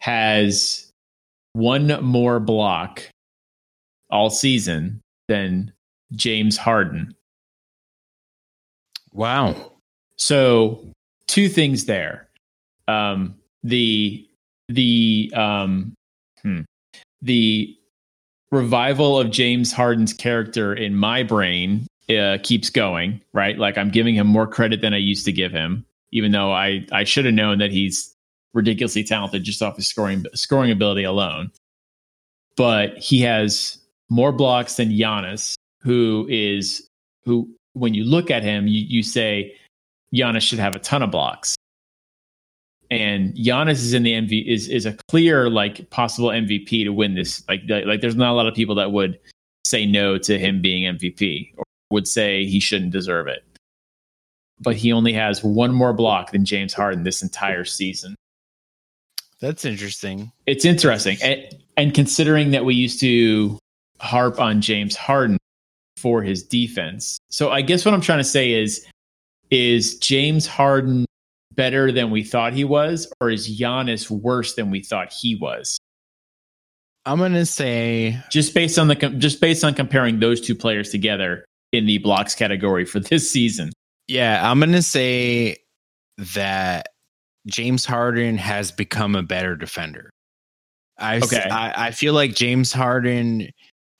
has one more block all season than James Harden. Wow. So two things there. Um, the the um, hmm, the revival of James Harden's character in my brain uh, keeps going. Right, like I'm giving him more credit than I used to give him, even though I I should have known that he's ridiculously talented just off his scoring scoring ability alone. But he has more blocks than Giannis, who is who when you look at him, you, you say Giannis should have a ton of blocks. And Giannis is in the MV is is a clear like possible MVP to win this. Like like there's not a lot of people that would say no to him being MVP or would say he shouldn't deserve it. But he only has one more block than James Harden this entire season. That's interesting. It's interesting. And, and considering that we used to harp on James Harden for his defense. So I guess what I'm trying to say is is James Harden better than we thought he was or is Giannis worse than we thought he was? I'm going to say just based on the just based on comparing those two players together in the blocks category for this season. Yeah, I'm going to say that James Harden has become a better defender. I, okay. I, I feel like James Harden,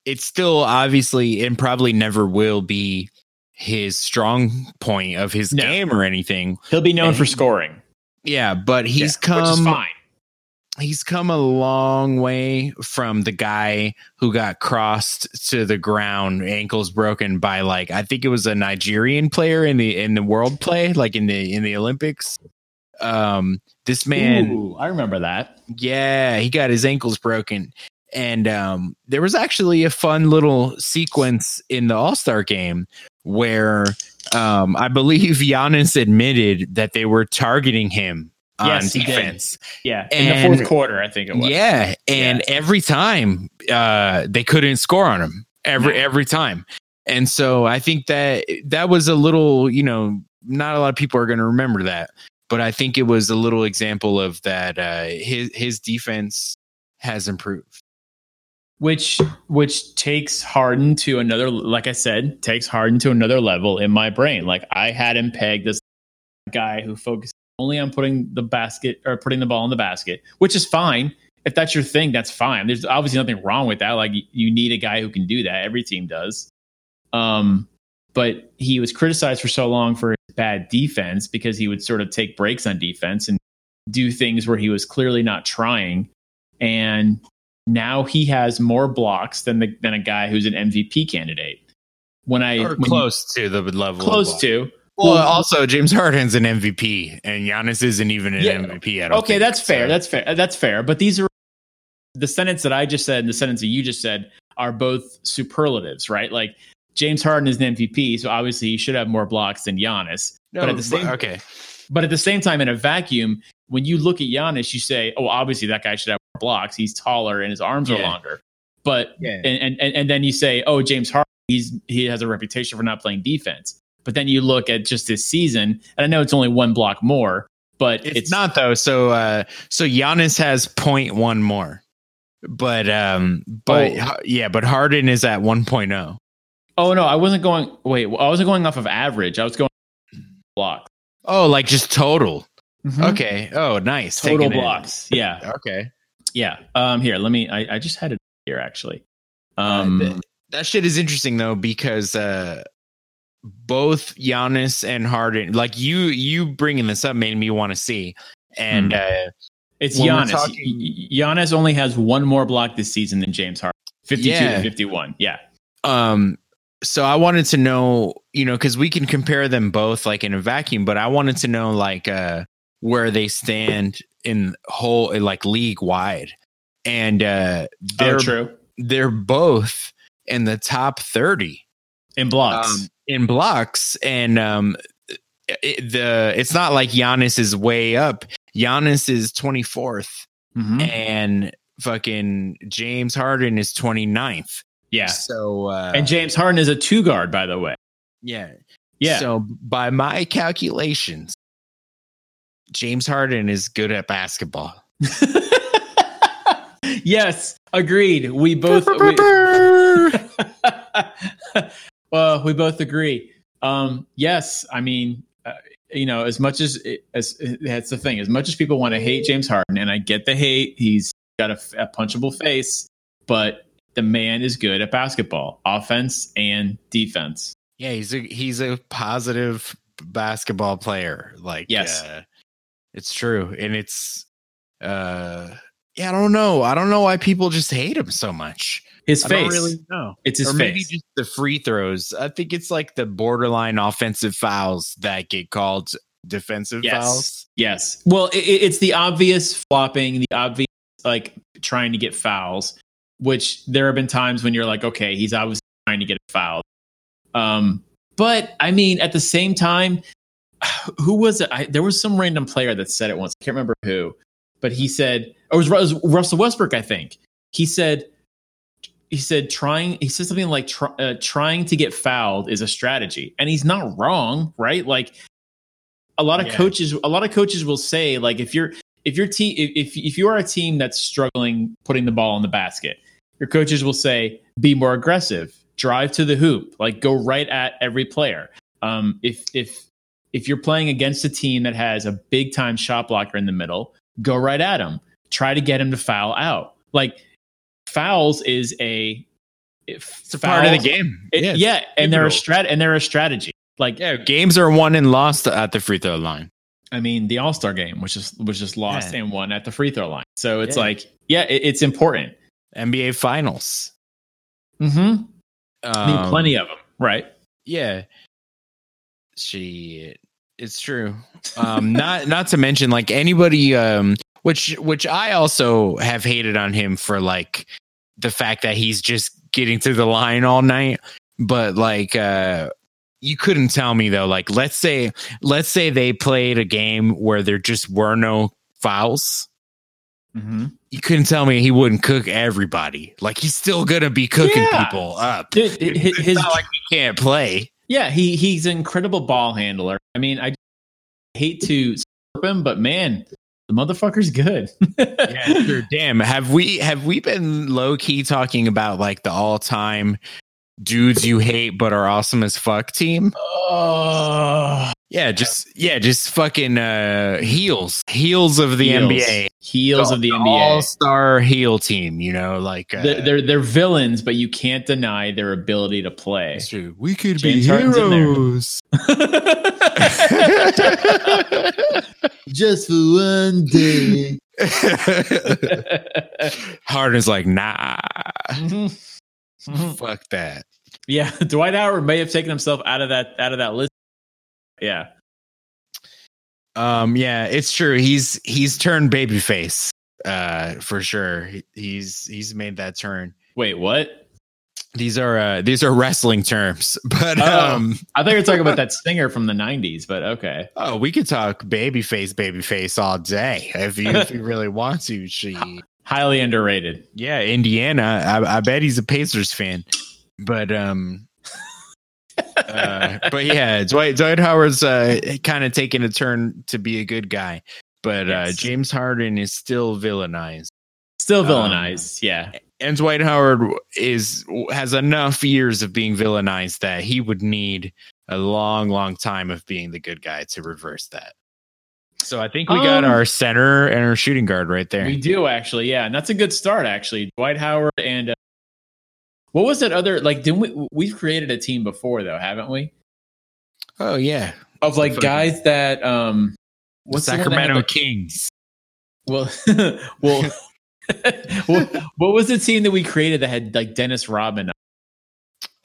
it's still obviously and probably never will be his strong point of his no. game or anything. He'll be known and for scoring. Yeah, but he's yeah, come fine. he's come a long way from the guy who got crossed to the ground, ankles broken by like I think it was a Nigerian player in the in the world play, like in the in the Olympics. Um, this man, Ooh, I remember that. yeah, he got his ankles broken. And um, there was actually a fun little sequence in the All Star game where um, I believe Giannis admitted that they were targeting him on Yes, defense. Yeah, in And- the fourth quarter, I think it was. Yeah, and every time uh, they couldn't score on him. Every No. every time. And so I think that that was a little, you know, not a lot of people are going to remember that, but I think it was a little example of that. Uh, his his defense has improved. Which which takes Harden to another like I said, takes Harden to another level in my brain. Like I had him pegged as guy who focused only on putting the basket or putting the ball in the basket, which is fine. If that's your thing, that's fine. There's obviously nothing wrong with that. Like you need a guy who can do that. Every team does. Um, but he was criticized for so long for his bad defense because he would sort of take breaks on defense and do things where he was clearly not trying. And now he has more blocks than the, than a guy who's an MVP candidate. When I Or when you- close to the level. close ball. to Well, Well- also James Harden's an MVP, and Giannis isn't even an Yeah. MVP. I don't okay, think, that's fair. so. That's fair. That's fair. But these are the sentence that I just said and the sentence that you just said are both superlatives, right? Like James Harden is an MVP, so obviously he should have more blocks than Giannis. No, but at the same okay, But at the same time, in a vacuum, when you look at Giannis, you say, "Oh, obviously that guy should have more blocks. He's taller and his arms are longer." But yeah, and, and and then you say, "Oh, James Harden, he's he has a reputation for not playing defense." But then you look at just this season, and I know it's only one block more, but it's, not though. So, uh, so Giannis has 0.1 more, but um, but Oh. yeah, but Harden is at 1.0. Oh no, I wasn't going. Wait, I wasn't going off of average. I was going blocks. Oh, like just total. Okay, Okay. Oh, nice. total Taking blocks. Yeah, Okay. Yeah. Um, here, let me. I, I just had it here actually. Um, Uh, th- that shit is interesting though because uh, both Giannis and Harden, like you, you bringing this up made me want to see, and Hmm. uh, it's Giannis. talking- Giannis only has one more block this season than James Harden. Fifty-two Yeah. to fifty-one. Yeah. um so i wanted to know you know because we can compare them both like in a vacuum but i wanted to know like uh where they stand in whole like league wide and uh they're oh, true. they're both in the top 30 In blocks. um, in blocks and um it, the it's not like Giannis is way up Giannis is 24th Mhm. and fucking James Harden is 29th Yeah. so uh And James Harden is a two guard, by the way. yeah Yeah. So by my calculations, James Harden is good at basketball. yes, agreed. We both. we, well, we both agree. Um, yes, I mean, uh, you know, as much as as that's the thing. As much as people want to hate James Harden, and I get the hate, he's got a, a punchable face, but the man is good at basketball, offense and defense. yeah, he's a he's a positive basketball player. Like Yes. uh, it's true, and it's uh yeah. I don't know. I don't know why people just hate him so much. His I face. don't really know. It's his or maybe face. just the free throws. I think it's like the borderline offensive fouls that get called defensive Yes. fouls. Yes. Well, it- it's the obvious flopping, the obvious like trying to get fouls, which there have been times when you're like, okay, he's obviously trying to get a foul. Um, but I mean, at the same time, who was it? I, there was some random player that said it once. I can't remember who, but he said, or it was, it was Russell Westbrook, I think. He said, he said trying. He said something like try, uh, trying to get fouled is a strategy, and he's not wrong, right? Like a lot of Yeah. coaches a lot of coaches will say like if you're if your team if if you are a team that's struggling putting the ball in the basket your coaches will say be more aggressive drive to the hoop like go right at every player um if if if you're playing against a team that has a big time shot blocker in the middle go right at him try to get him to foul out like fouls is a It's a part of the game. it- yeah, and they're a strat and they're a strategy like Yeah, games are won and lost at the free throw line. I mean, the All Star game which just was just lost Yeah. and won at the free throw line. So it's Yeah. like, yeah, it, it's important. NBA Finals. Mm-hmm. I mean, Um, plenty of them, right? Yeah. She it's true. Um not not to mention like anybody um which which I also have hated on him for like the fact that he's just getting to the line all night. But like uh you couldn't tell me though, like let's say let's say they played a game where there just were no fouls. Mm-hmm. You couldn't tell me he wouldn't cook everybody. Like he's still gonna be cooking Yeah. people up. His, It's not like he can't play. Yeah, he he's an incredible ball handler. I mean, I hate to slurp him, but man, the motherfucker's good. yeah, sure. Damn, have we have we been low key talking about like the all time dudes you hate but are awesome as fuck team? Oh, Yeah, just yeah, just fucking uh heels, heels of the Heels. NBA, heels of the all NBA. star heel team. You know, like uh, They're, they're they're villains, but you can't deny their ability to play. true. We could James Harden's in there. Just for one day. Harden's like, nah, Mhm. Fuck that. Yeah, Dwight Howard may have taken himself out of that out of that list. Yeah, Um, yeah, it's true. He's he's turned babyface, uh, for sure. He's he's made that turn. wait, what? These are uh these are wrestling terms, but Oh. um, I thought you were talking about that singer from the '90s, but okay. oh, we could talk babyface, babyface all day if you if you really want to. She, Highly underrated. yeah, Indiana. I, I bet he's a Pacers fan, but um. uh, but yeah, Dwight Dwight Howard's uh, kind of taking a turn to be a good guy, but uh, James Harden is still villainized. Still Um, villainized. yeah. and Dwight Howard is has enough years of being villainized that he would need a long, long time of being the good guy to reverse that. So I think we got Um, our center and our shooting guard right there. We do actually, yeah, and that's a good start actually. Dwight Howard and uh, what was that other like? Didn't we? We've created a team before though, haven't we? oh yeah, Of like guys that um, what's the one that Sacramento Kings. Well, well, what, what was the team that we created that had like Dennis Rodman?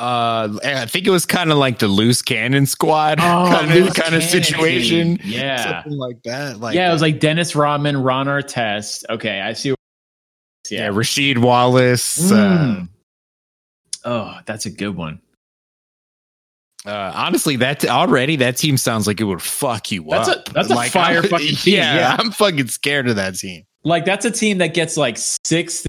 Uh, I think it was kind of like the loose cannon squad kind of Oh, kind of situation. team. Yeah, something like that. Like yeah, it was like Dennis Rodman, Ron Artest. Okay, I see. yeah, Yeah. Rasheed Wallace. Uh, Mm. oh, that's a good one. Uh, honestly, that already that team sounds like it would fuck you That's a- up. that's a Like, fire I'm- fucking team, Yeah, yeah. I'm fucking scared of that team. Like that's a team that gets like six,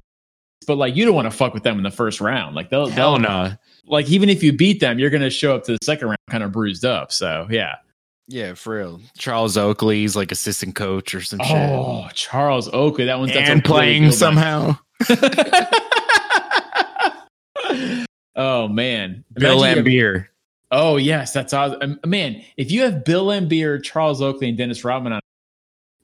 but like you don't want to fuck with them in the first round. Like they'll, Hell they'll no. Like even if you beat them, you're gonna show up to the second round kind of bruised up. So yeah. Yeah, for real. Charles Oakley's like assistant coach or some shit, Oh, Charles Oakley, that one's and playing somehow. oh man, Bill Imagine Laimbeer. Oh yes, that's awesome. Um, Man, if you have Bill Laimbeer, Charles Oakley, and Dennis Rodman on,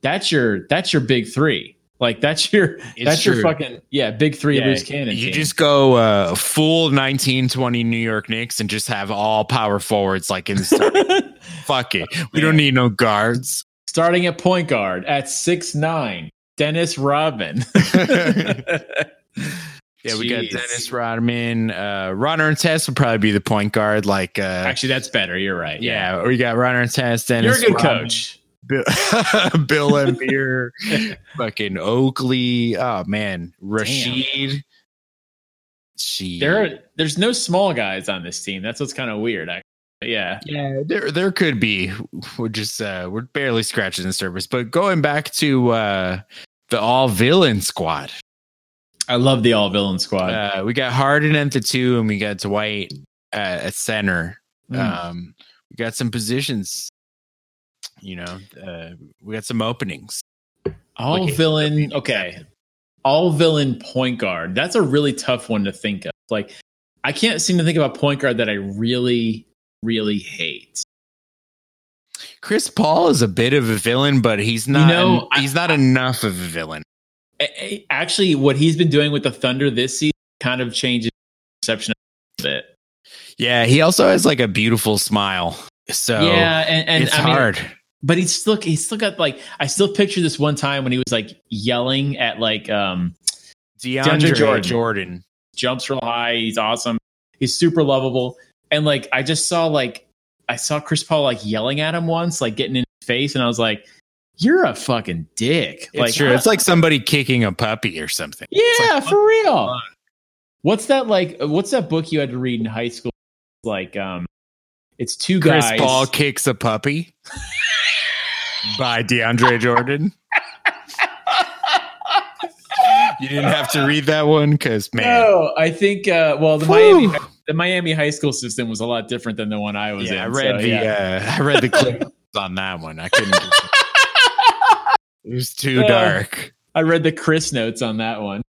that's your that's your big three. Like that's your It's that's your fucking yeah big three Yeah, loose cannon. You team. just go uh, full 1920 New York Knicks and just have all power forwards like in the start. Fuck it. We don't need no guards. starting at point guard at six nine, Dennis Rodman. Yeah, we got Dennis Rodman. Uh, Ron Artest would probably be the point guard. Like, uh, Actually, that's better. You're right. yeah, we got Ron Artest. Dennis. You're a good Rodman, coach. Bill, Bill Laimbeer, fucking Oakley. Oh man, Rasheed. There, are, there's no small guys on this team. That's what's kind of weird. Actually. Yeah. Yeah, there there could be. We're just uh we're barely scratching the surface. But going back to uh the all villain squad. I love the all villain squad. Uh we got Harden at the two and we got Dwight uh, at center. Mm. Um we got some positions. You know, uh we got some openings. all okay. villain. Okay. All villain point guard. That's a really tough one to think of. Like, I can't seem to think of a point guard that I really, really hate. Chris Paul is a bit of a villain, but he's not know, I- he's not enough of a villain. A- a- Actually, what he's been doing with the Thunder this season kind of changes perception a bit. Yeah, he also has like a beautiful smile. So yeah, and, and it's I mean, hard. But he's still he's still got like I still picture this one time when he was like yelling at like um DeAndre, Jordan. Jordan. jumps real high. He's awesome. He's super lovable. And like I just saw like I saw Chris Paul like yelling at him once, like getting in his face, and I was like, "You're a fucking dick." It's like, true. It's like somebody kicking a puppy or something. yeah, like, for real. What's that like? What's that book you had to read in high school? Like, um, it's two Chris guys. Chris Paul kicks a puppy by DeAndre Jordan. you didn't have to read that one because man, No, I think. Uh, well, the Whew. Miami the Miami high school system was a lot different than the one I was yeah, I read so, the yeah. uh, I read the clip on that one. I couldn't. it was too Uh, dark. I read the Chris notes on that one.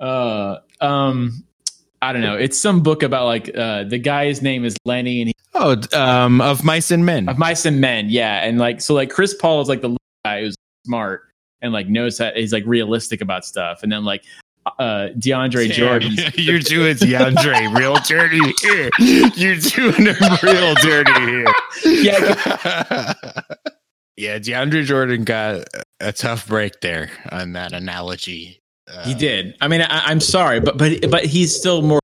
uh um i don't know it's some book about like uh the guy's name is lenny and he oh, um, of mice and men. of mice and men yeah and like so like chris paul is like the guy who's smart and like knows that he's like realistic about stuff and then like uh deandre jordan You're doing DeAndre real dirty here. You're doing him real dirty here. Yeah. yeah, DeAndre Jordan got a tough break there on that analogy. Uh, he did i mean I, i'm sorry but but but he's still more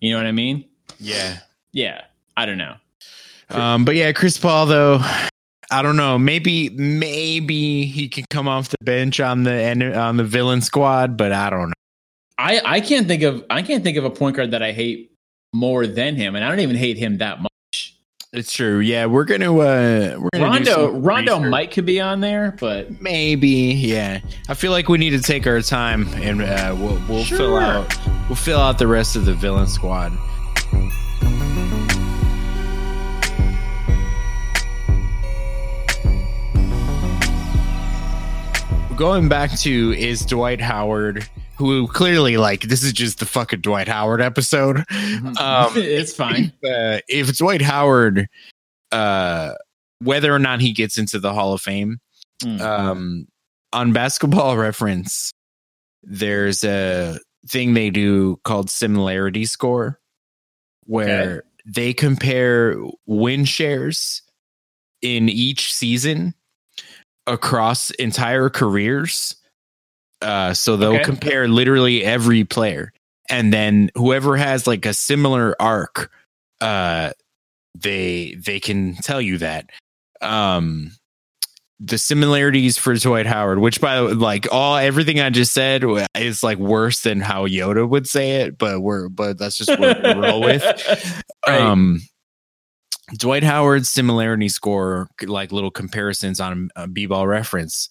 you know what i mean Yeah. yeah i don't know Um, but yeah, Chris Paul though, I don't know. Maybe maybe he can come off the bench on the on the villain squad, but I don't know. i i can't think of i can't think of a point guard that i hate more than him and i don't even hate him that much It's true. Yeah, we're gonna uh we're gonna Rondo Rondo research. might could be on there, but Maybe, yeah. I feel like we need to take our time and uh, we'll we'll fill out we'll fill out the rest of the villain squad. Going back to is Dwight Howard, who clearly like this is just the fucking Dwight Howard episode. Um, it's fine. uh, if Dwight Howard, uh, whether or not he gets into the Hall of Fame, Mm. um, on Basketball Reference, there's a thing they do called similarity score, where they compare win shares in each season across entire careers. Uh, so they'll Okay. compare literally every player, and then whoever has like a similar arc, uh, they they can tell you that. Um, the similarities for Dwight Howard, which by the way, like all everything I just said is like worse than how Yoda would say it, but we're but that's just what we roll with. Right. Um, Dwight Howard's similarity score, like little comparisons on a b-ball reference,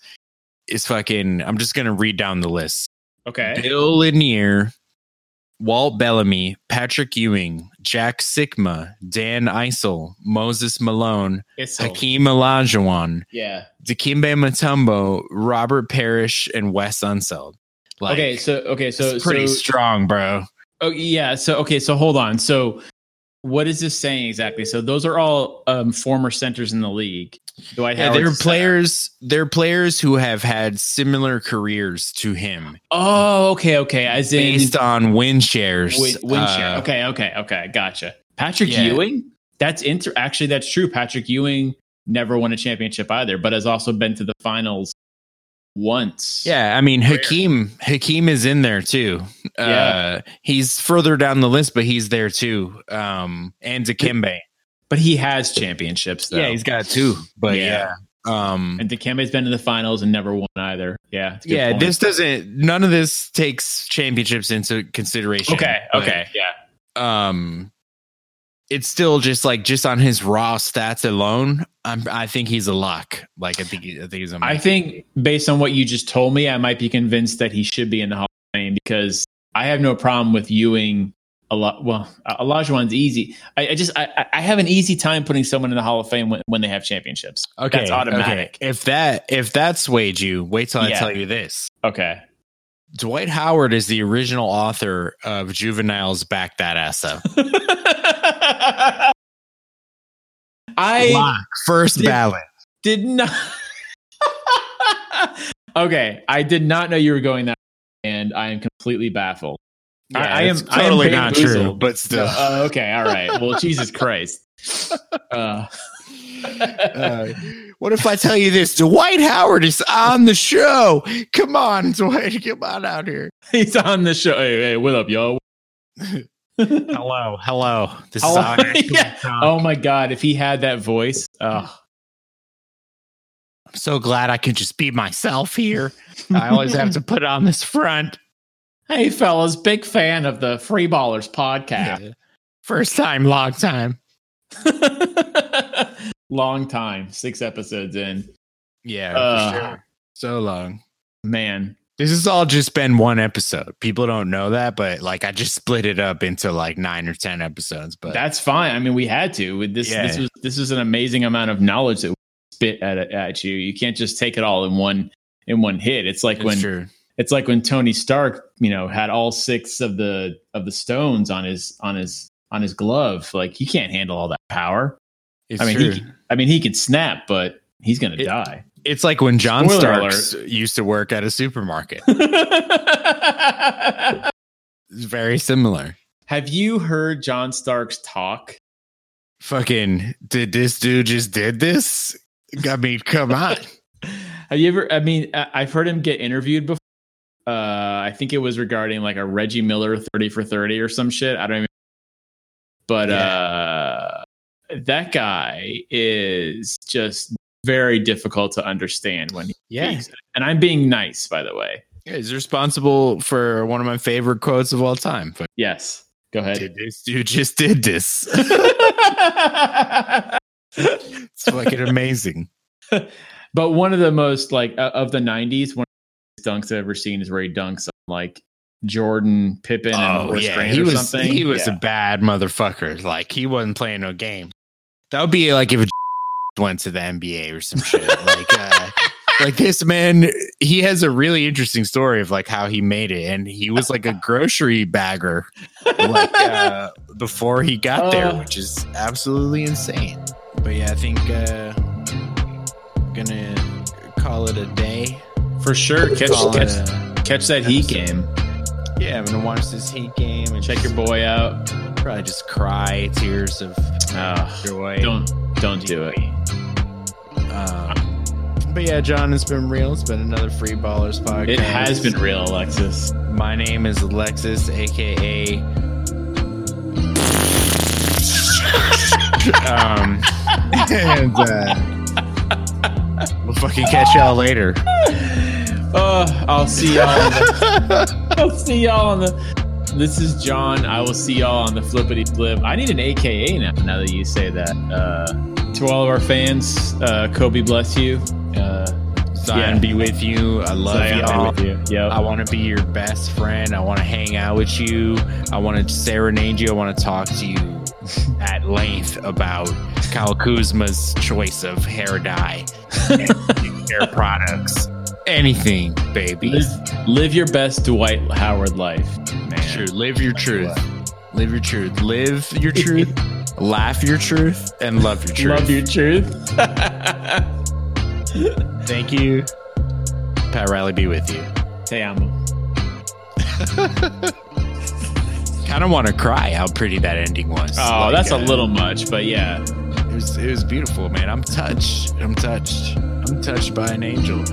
is fucking. I'm just gonna read down the list: okay. Bill Lanier, Walt Bellamy, Patrick Ewing, Jack Sikma, Dan Issel, Moses Malone, so, Hakeem Olajuwon, yeah. Dikembe Mutombo, Robert Parish, and Wes Unseld. Like, okay. So okay. So pretty so, strong, bro. Oh yeah. So okay. So hold on. So what is this saying exactly? So those are all um, former centers in the league. Dwight Yeah, Howard's they're center. players. They're players who have had similar careers to him, Oh, okay, okay. As in based on win shares. win, win share. Uh, Okay, okay, okay. Gotcha. Patrick Yeah. Ewing. That's inter. Actually, that's true. Patrick Ewing never won a championship either, but has also been to the finals once. Yeah, I mean Hakeem. Hakeem is in there too. Yeah. Uh, he's further down the list, but he's there too. Um, and Dikembe. but he has championships though. Yeah, he's got two. But Yeah. yeah, um, and Dikembe's been in the finals and never won either. Yeah. it's a good yeah. point. This doesn't. None of this takes championships into consideration. Okay. but, Okay. Yeah. um it's still just like just on his raw stats alone I'm, i think he's a lock like i think i think he's a I think based on what you just told me, I might be convinced that he should be in the Hall of Fame because I have no problem with Ewing. A lot. Well, Olajuwon's easy. I, I just I, I- have an easy time putting someone in the Hall of Fame when, when they have championships. okay that's automatic. okay. if that if that swayed you wait till i tell you this Okay. dwight howard is the original author of juveniles back that ass up I Lock. first Did- ballot did not. okay, I did not know you were going that, and I am completely baffled. I- I am- it's I am totally not true bamboozled. but So, still uh, okay, all right. Well, Jesus Christ. Uh, Uh, what if I tell you this? Dwight Howard is on the show. Come on, Dwight, come on out here. He's on the show. Hey, hey, what up, y'all? Hello, hello. This Oh, is yeah. Oh my god, if he had that voice, oh, I'm so glad I can just be myself here. I always have to put on this front. hey fellas, big fan of the Free Ballers podcast. First time, long time. Long time, six episodes in. Yeah, Uh. for sure. So long. Man, This has all just been one episode. People don't know that, but like I just split it up into like nine or ten episodes. But that's fine. I mean, we had to. With this, this Yeah. was this was an amazing amount of knowledge that we spit at at you. You can't just take it all in one in one hit. It's like it's when true. it's like when Tony Stark, you know, had all six of the of the stones on his on his on his glove. Like he can't handle all that power. It's I mean, true. he can, I mean, he can snap, but he's gonna It- die. It's like when John Spoiler Starks used to work at a supermarket. It's very similar. Have you heard John Starks talk? Fucking did this dude just did this? I mean, come on. Have you ever? I mean, I've heard him get interviewed before. Uh, I think it was regarding like a Reggie Miller thirty for thirty or some shit. I don't even. But uh, that guy is just very difficult to understand when he Yeah. speaks. And I'm being nice, by the way. Yeah, he's responsible for one of my favorite quotes of all time. But Yes, go ahead. did this dude just did this? It's fucking amazing. but one of the most like uh, of the '90s, one of the dunks I've ever seen is where he dunks on like Jordan, Pippen, and Oh Horace yeah, Grant he or was something. he was Yeah. a bad motherfucker. Like he wasn't playing no game. That would be like if went to the NBA or some shit. like uh, like this man, he has a really interesting story of like how he made it, and he was like a grocery bagger like uh, before he got there, Uh. which is absolutely insane. But yeah, I think uh, I'm gonna call it a day. for sure. Catch catch, a- catch that Heat game. yeah, I'm gonna watch this Heat game and Check your boy out. probably just cry tears of Oh, joy. don't don't do it. Um, but yeah, John, it's been real. It's been another Free Ballers podcast. It has been real, Alexis. My name is Alexis, aka. um, and uh, we'll fucking catch y'all later. Uh, I'll see y'all. On the, I'll see y'all on the. This is John. I will see y'all on the flippity flip. I need an AKA now. Now that you say that, uh, to all of our fans, uh, Kobe bless you. Uh, Zion Yeah. be with you. I love Zion y'all. you. Yep. I want to be your best friend. I want to hang out with you. I want to serenade you. I want to talk to you at length about Kyle Kuzma's choice of hair dye, hair products, anything, baby. live, live your best Dwight Howard life, man. True. Live your truth. Live your truth. Live your truth. laugh your truth and love your truth. Love your truth. Thank you. Pat Riley be with you. Te amo. Kind of want to cry how pretty that ending was. Oh, Like, that's a uh, little much, but yeah. It was it was beautiful, man. I'm touched. I'm touched. I'm touched by an angel.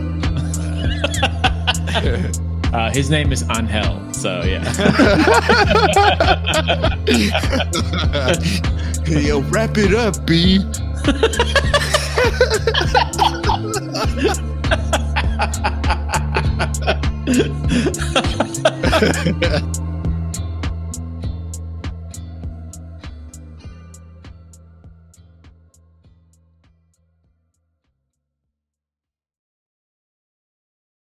Uh, his name is Angel, so yeah. Yo, wrap it up, B.